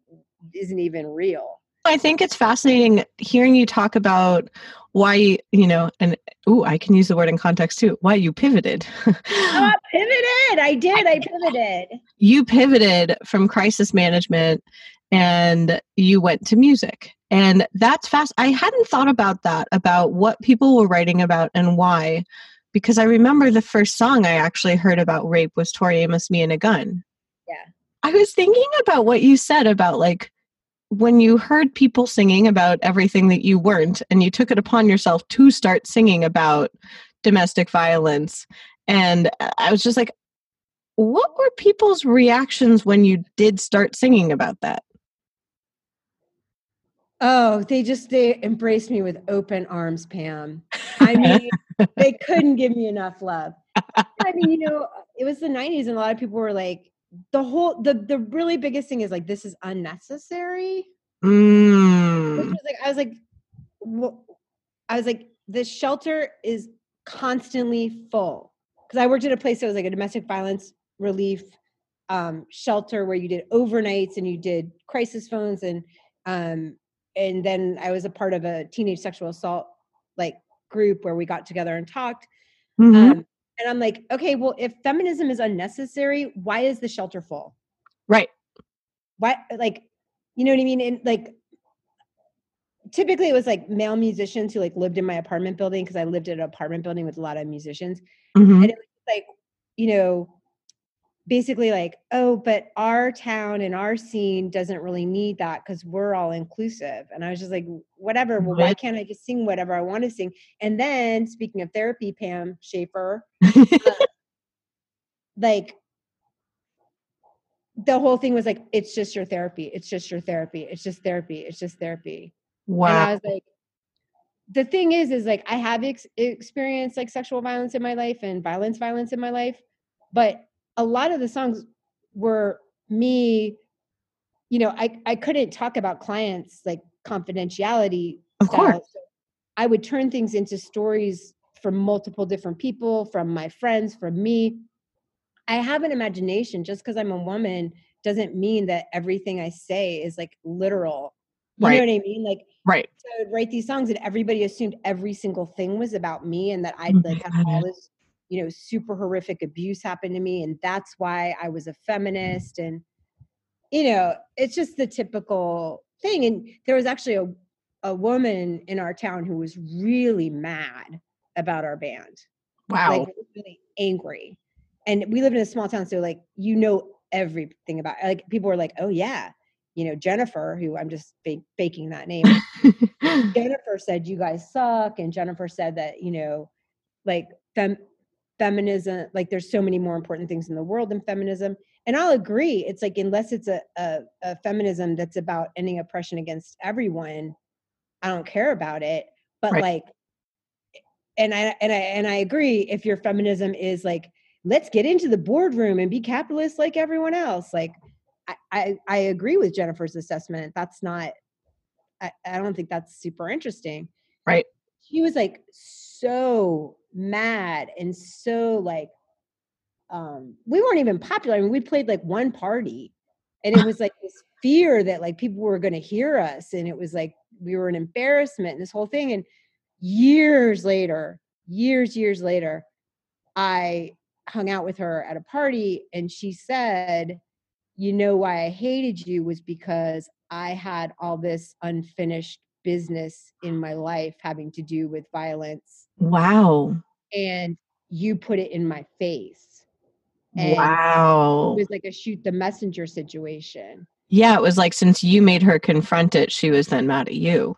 isn't even real I think it's fascinating hearing you talk about why, you know, and ooh, I can use the word in context too, why you pivoted. oh, I pivoted i did i pivoted you pivoted from crisis management and you went to music. And that's fast. I hadn't thought about that, about what people were writing about and why. Because I remember the first song I actually heard about rape was Tori Amos, Me and a Gun. Yeah. I was thinking about what you said about like when you heard people singing about everything that you weren't, and you took it upon yourself to start singing about domestic violence. And I was just like, what were people's reactions when you did start singing about that? Oh, they just they embraced me with open arms, Pam. I mean, they couldn't give me enough love. I mean, you know, it was the 90s and a lot of people were like the whole the the really biggest thing is like this is unnecessary. Which Mm. was like I was like wh- I was like the shelter is constantly full. Cuz I worked at a place that was like a domestic violence relief um shelter where you did overnights and you did crisis phones and um and then I was a part of a teenage sexual assault like group where we got together and talked. Mhm. Um, and I'm like, okay, well, if feminism is unnecessary, why is the shelter full? right. Why, like, you know what I mean? And like, typically it was like male musicians who like lived in my apartment building because I lived in an apartment building with a lot of musicians. Mhm. And it was like, you know, basically like, oh, but our town and our scene doesn't really need that because we're all inclusive. And I was just like, whatever. Well, why can't I just sing whatever I want to sing? And then speaking of therapy, Pam Shaffer, uh, like the whole thing was like, it's just your therapy. It's just your therapy. It's just therapy. It's just therapy. And I was like, the thing is, is like I have ex- experienced like sexual violence in my life and violence, violence in my life, but a lot of the songs were me. You know, I I couldn't talk about clients like confidentiality. Of course. so I would turn things into stories from multiple different people, from my friends, from me. I have an imagination. Just because I'm a woman doesn't mean that everything I say is like literal. You Right. know what I mean? Like Right. so I would write these songs and everybody assumed every single thing was about me and that I'd like had all this, you know, super horrific abuse happened to me. And that's why I was a feminist. And, you know, it's just the typical thing. And there was actually a, a woman in our town who was really mad about our band Wow. like really angry. And we live in a small town, so like you know everything about like people were like, oh yeah, you know Jennifer, who I'm just fake, faking that name. Jennifer said you guys suck, and Jennifer said that you know, like fem- feminism, like there's so many more important things in the world than feminism. And I'll agree. It's like unless it's a, a, a feminism that's about ending oppression against everyone, I don't care about it. But Right. like, and I and I and I agree. If your feminism is like, let's get into the boardroom and be capitalist like everyone else, like I I, I agree with Jennifer's assessment. That's not. I, I don't think that's super interesting. Right. She was like so mad and so like um we weren't even popular. I mean, we played like one party and it was like this fear that like people were gonna hear us and it was like we were an embarrassment and this whole thing. And years later, years, years later, I hung out with her at a party and she said, You know why I hated you was because I had all this unfinished business in my life having to do with violence wow. and you put it in my face. And Wow. It was like a shoot the messenger situation. Yeah, it was like since you made her confront it, she was then mad at you.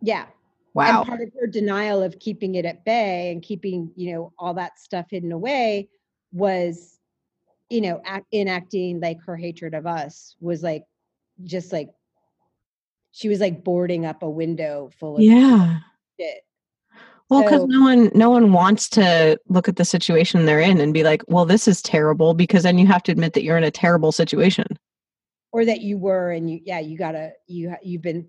Yeah. Wow. And part of her denial of keeping it at bay and keeping, you know, all that stuff hidden away was, you know, act, enacting like her hatred of us was like, just like, she was like boarding up a window full of Yeah. shit. Well, because So- no one no one wants to look at the situation they're in and be like, well, this is terrible because then you have to admit that you're in a terrible situation. Or that you were, and you, yeah, you gotta, you you've been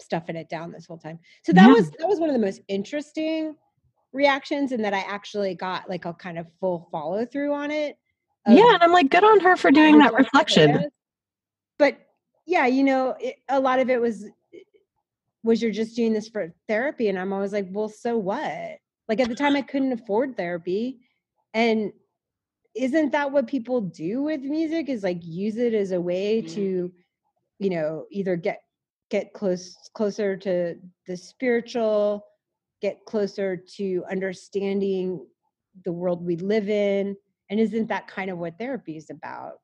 stuffing it down this whole time. So that Yeah. was, that was one of the most interesting reactions, and that I actually got like a kind of full follow through on it. yeah, and I'm like, good on her for doing that reflection. Yeah, you know, it, a lot of it was eh, was you're just doing this for therapy, and I'm always like, well, so what? Like at the time, I couldn't afford therapy, and isn't that what people do with music? Is like use it as a way mm-hmm. to, you know, either get get close closer to the spiritual, get closer to understanding the world we live in and isn't that kind of what therapy is about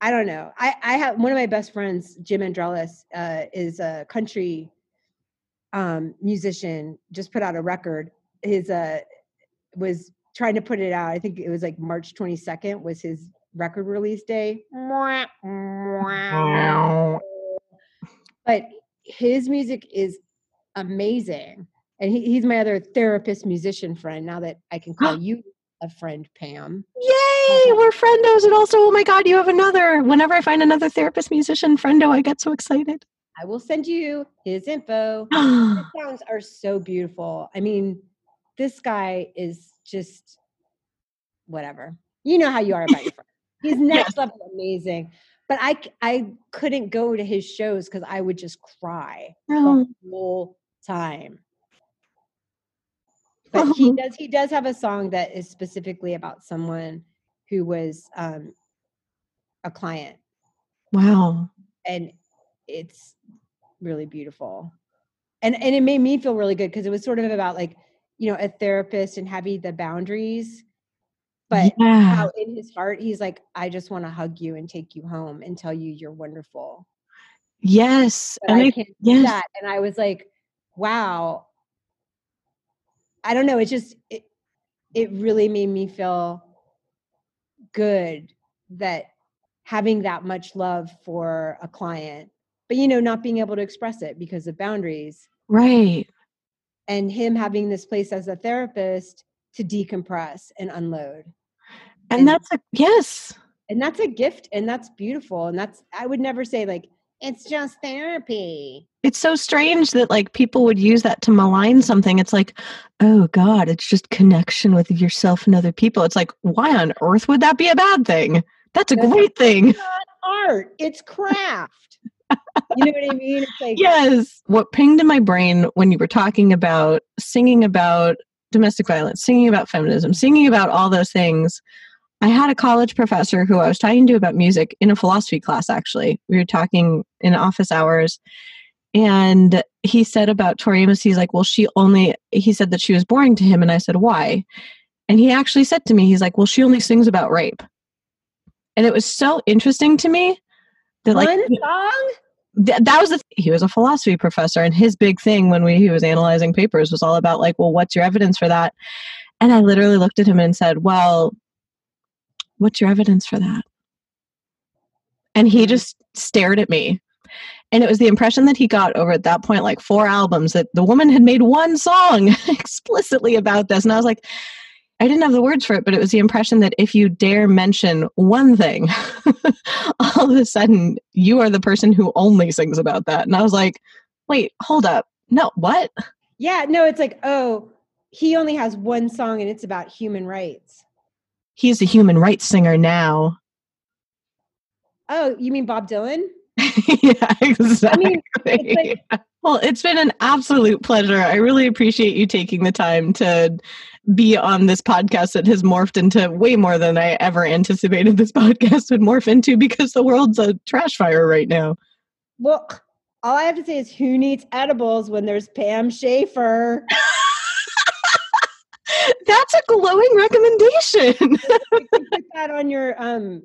i don't know. I i have one of my best friends jim andrelis uh, is a country um musician just put out a record. His uh was trying to put it out i think it was like march 22nd was his record release day. But his music is amazing. And he, he's my other therapist musician friend now that i can call you a friend pam Yay, we're friendos. And also, oh my God, you have another. Whenever I find another therapist musician friendo, I get so excited. i will send you his info his sounds are so beautiful i mean this guy is just whatever you know how you are about your friend he's next level amazing but I, I couldn't go to his shows because i would just cry Oh, the whole time. But he does he does have a song that is specifically about someone who was um a client wow. and it's really beautiful. And and it made me feel really good because it was sort of about like, you know, a therapist and having the boundaries. But yeah. how in his heart he's like, I just want to hug you and take you home and tell you you're wonderful. Yes. but And I I, can't do yes. that. And I was like, wow. I don't know. It just it, it really made me feel good that having that much love for a client, but you know, not being able to express it because of boundaries Right. and him having this place as a therapist to decompress and unload. And And- that's a yes. And that's a gift and that's beautiful. And that's I would never say like It's just therapy. It's so strange that like people would use that to malign something. It's like, oh God, it's just connection with yourself and other people. It's like, why on earth would that be a bad thing? That's a That's great thing. Not art. It's craft. you know what I mean? It's like Yes. What pinged in my brain when you were talking about singing about domestic violence, singing about feminism, singing about all those things. I had a college professor who I was talking to about music in a philosophy class, actually. We were talking in office hours. And he said about Tori Amos, he's like, well, she only, he said that she was boring to him. And I said, why? And he actually said to me, he's like, well, she only sings about rape. And it was so interesting to me that, like, one song? th- that was the th- he was a philosophy professor and his big thing when we he was analyzing papers was all about like well what's your evidence for that and i literally looked at him and said well what's your evidence for that and he hmm. just stared at me and it was the impression that he got over at that point like four albums that the woman had made one song explicitly about this and i was like I didn't have the words for it, but it was the impression that if you dare mention one thing, all of a sudden you are the person who only sings about that. And I was like, wait, hold up. No, what? Yeah, no, it's like, oh, he only has one song and it's about human rights. He's a human rights singer now. Oh, you mean Bob Dylan? yeah, exactly. it's well, it's been an absolute pleasure. I really appreciate you taking the time to be on this podcast that has morphed into way more than I ever anticipated this podcast would morph into because the world's a trash fire right now. Well, all I have to say is who needs edibles when there's Pam Shaffer? That's a glowing recommendation. you put that on your um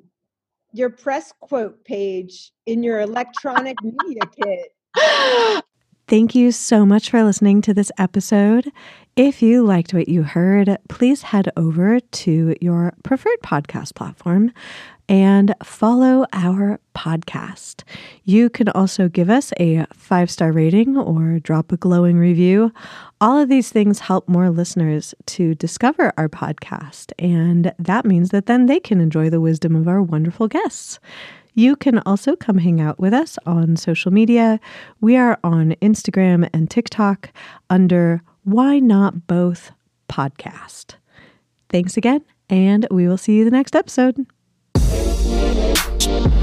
your press quote page in your electronic media kit. Thank you so much for listening to this episode. If you liked what you heard, please head over to your preferred podcast platform and follow our podcast. You can also give us a five star rating or drop a glowing review. All of these things help more listeners to discover our podcast, and that means that then they can enjoy the wisdom of our wonderful guests. You can also come hang out with us on social media. We are on Instagram and TikTok under Why Not Both Podcast. Thanks again, and we will see you the next episode. Thank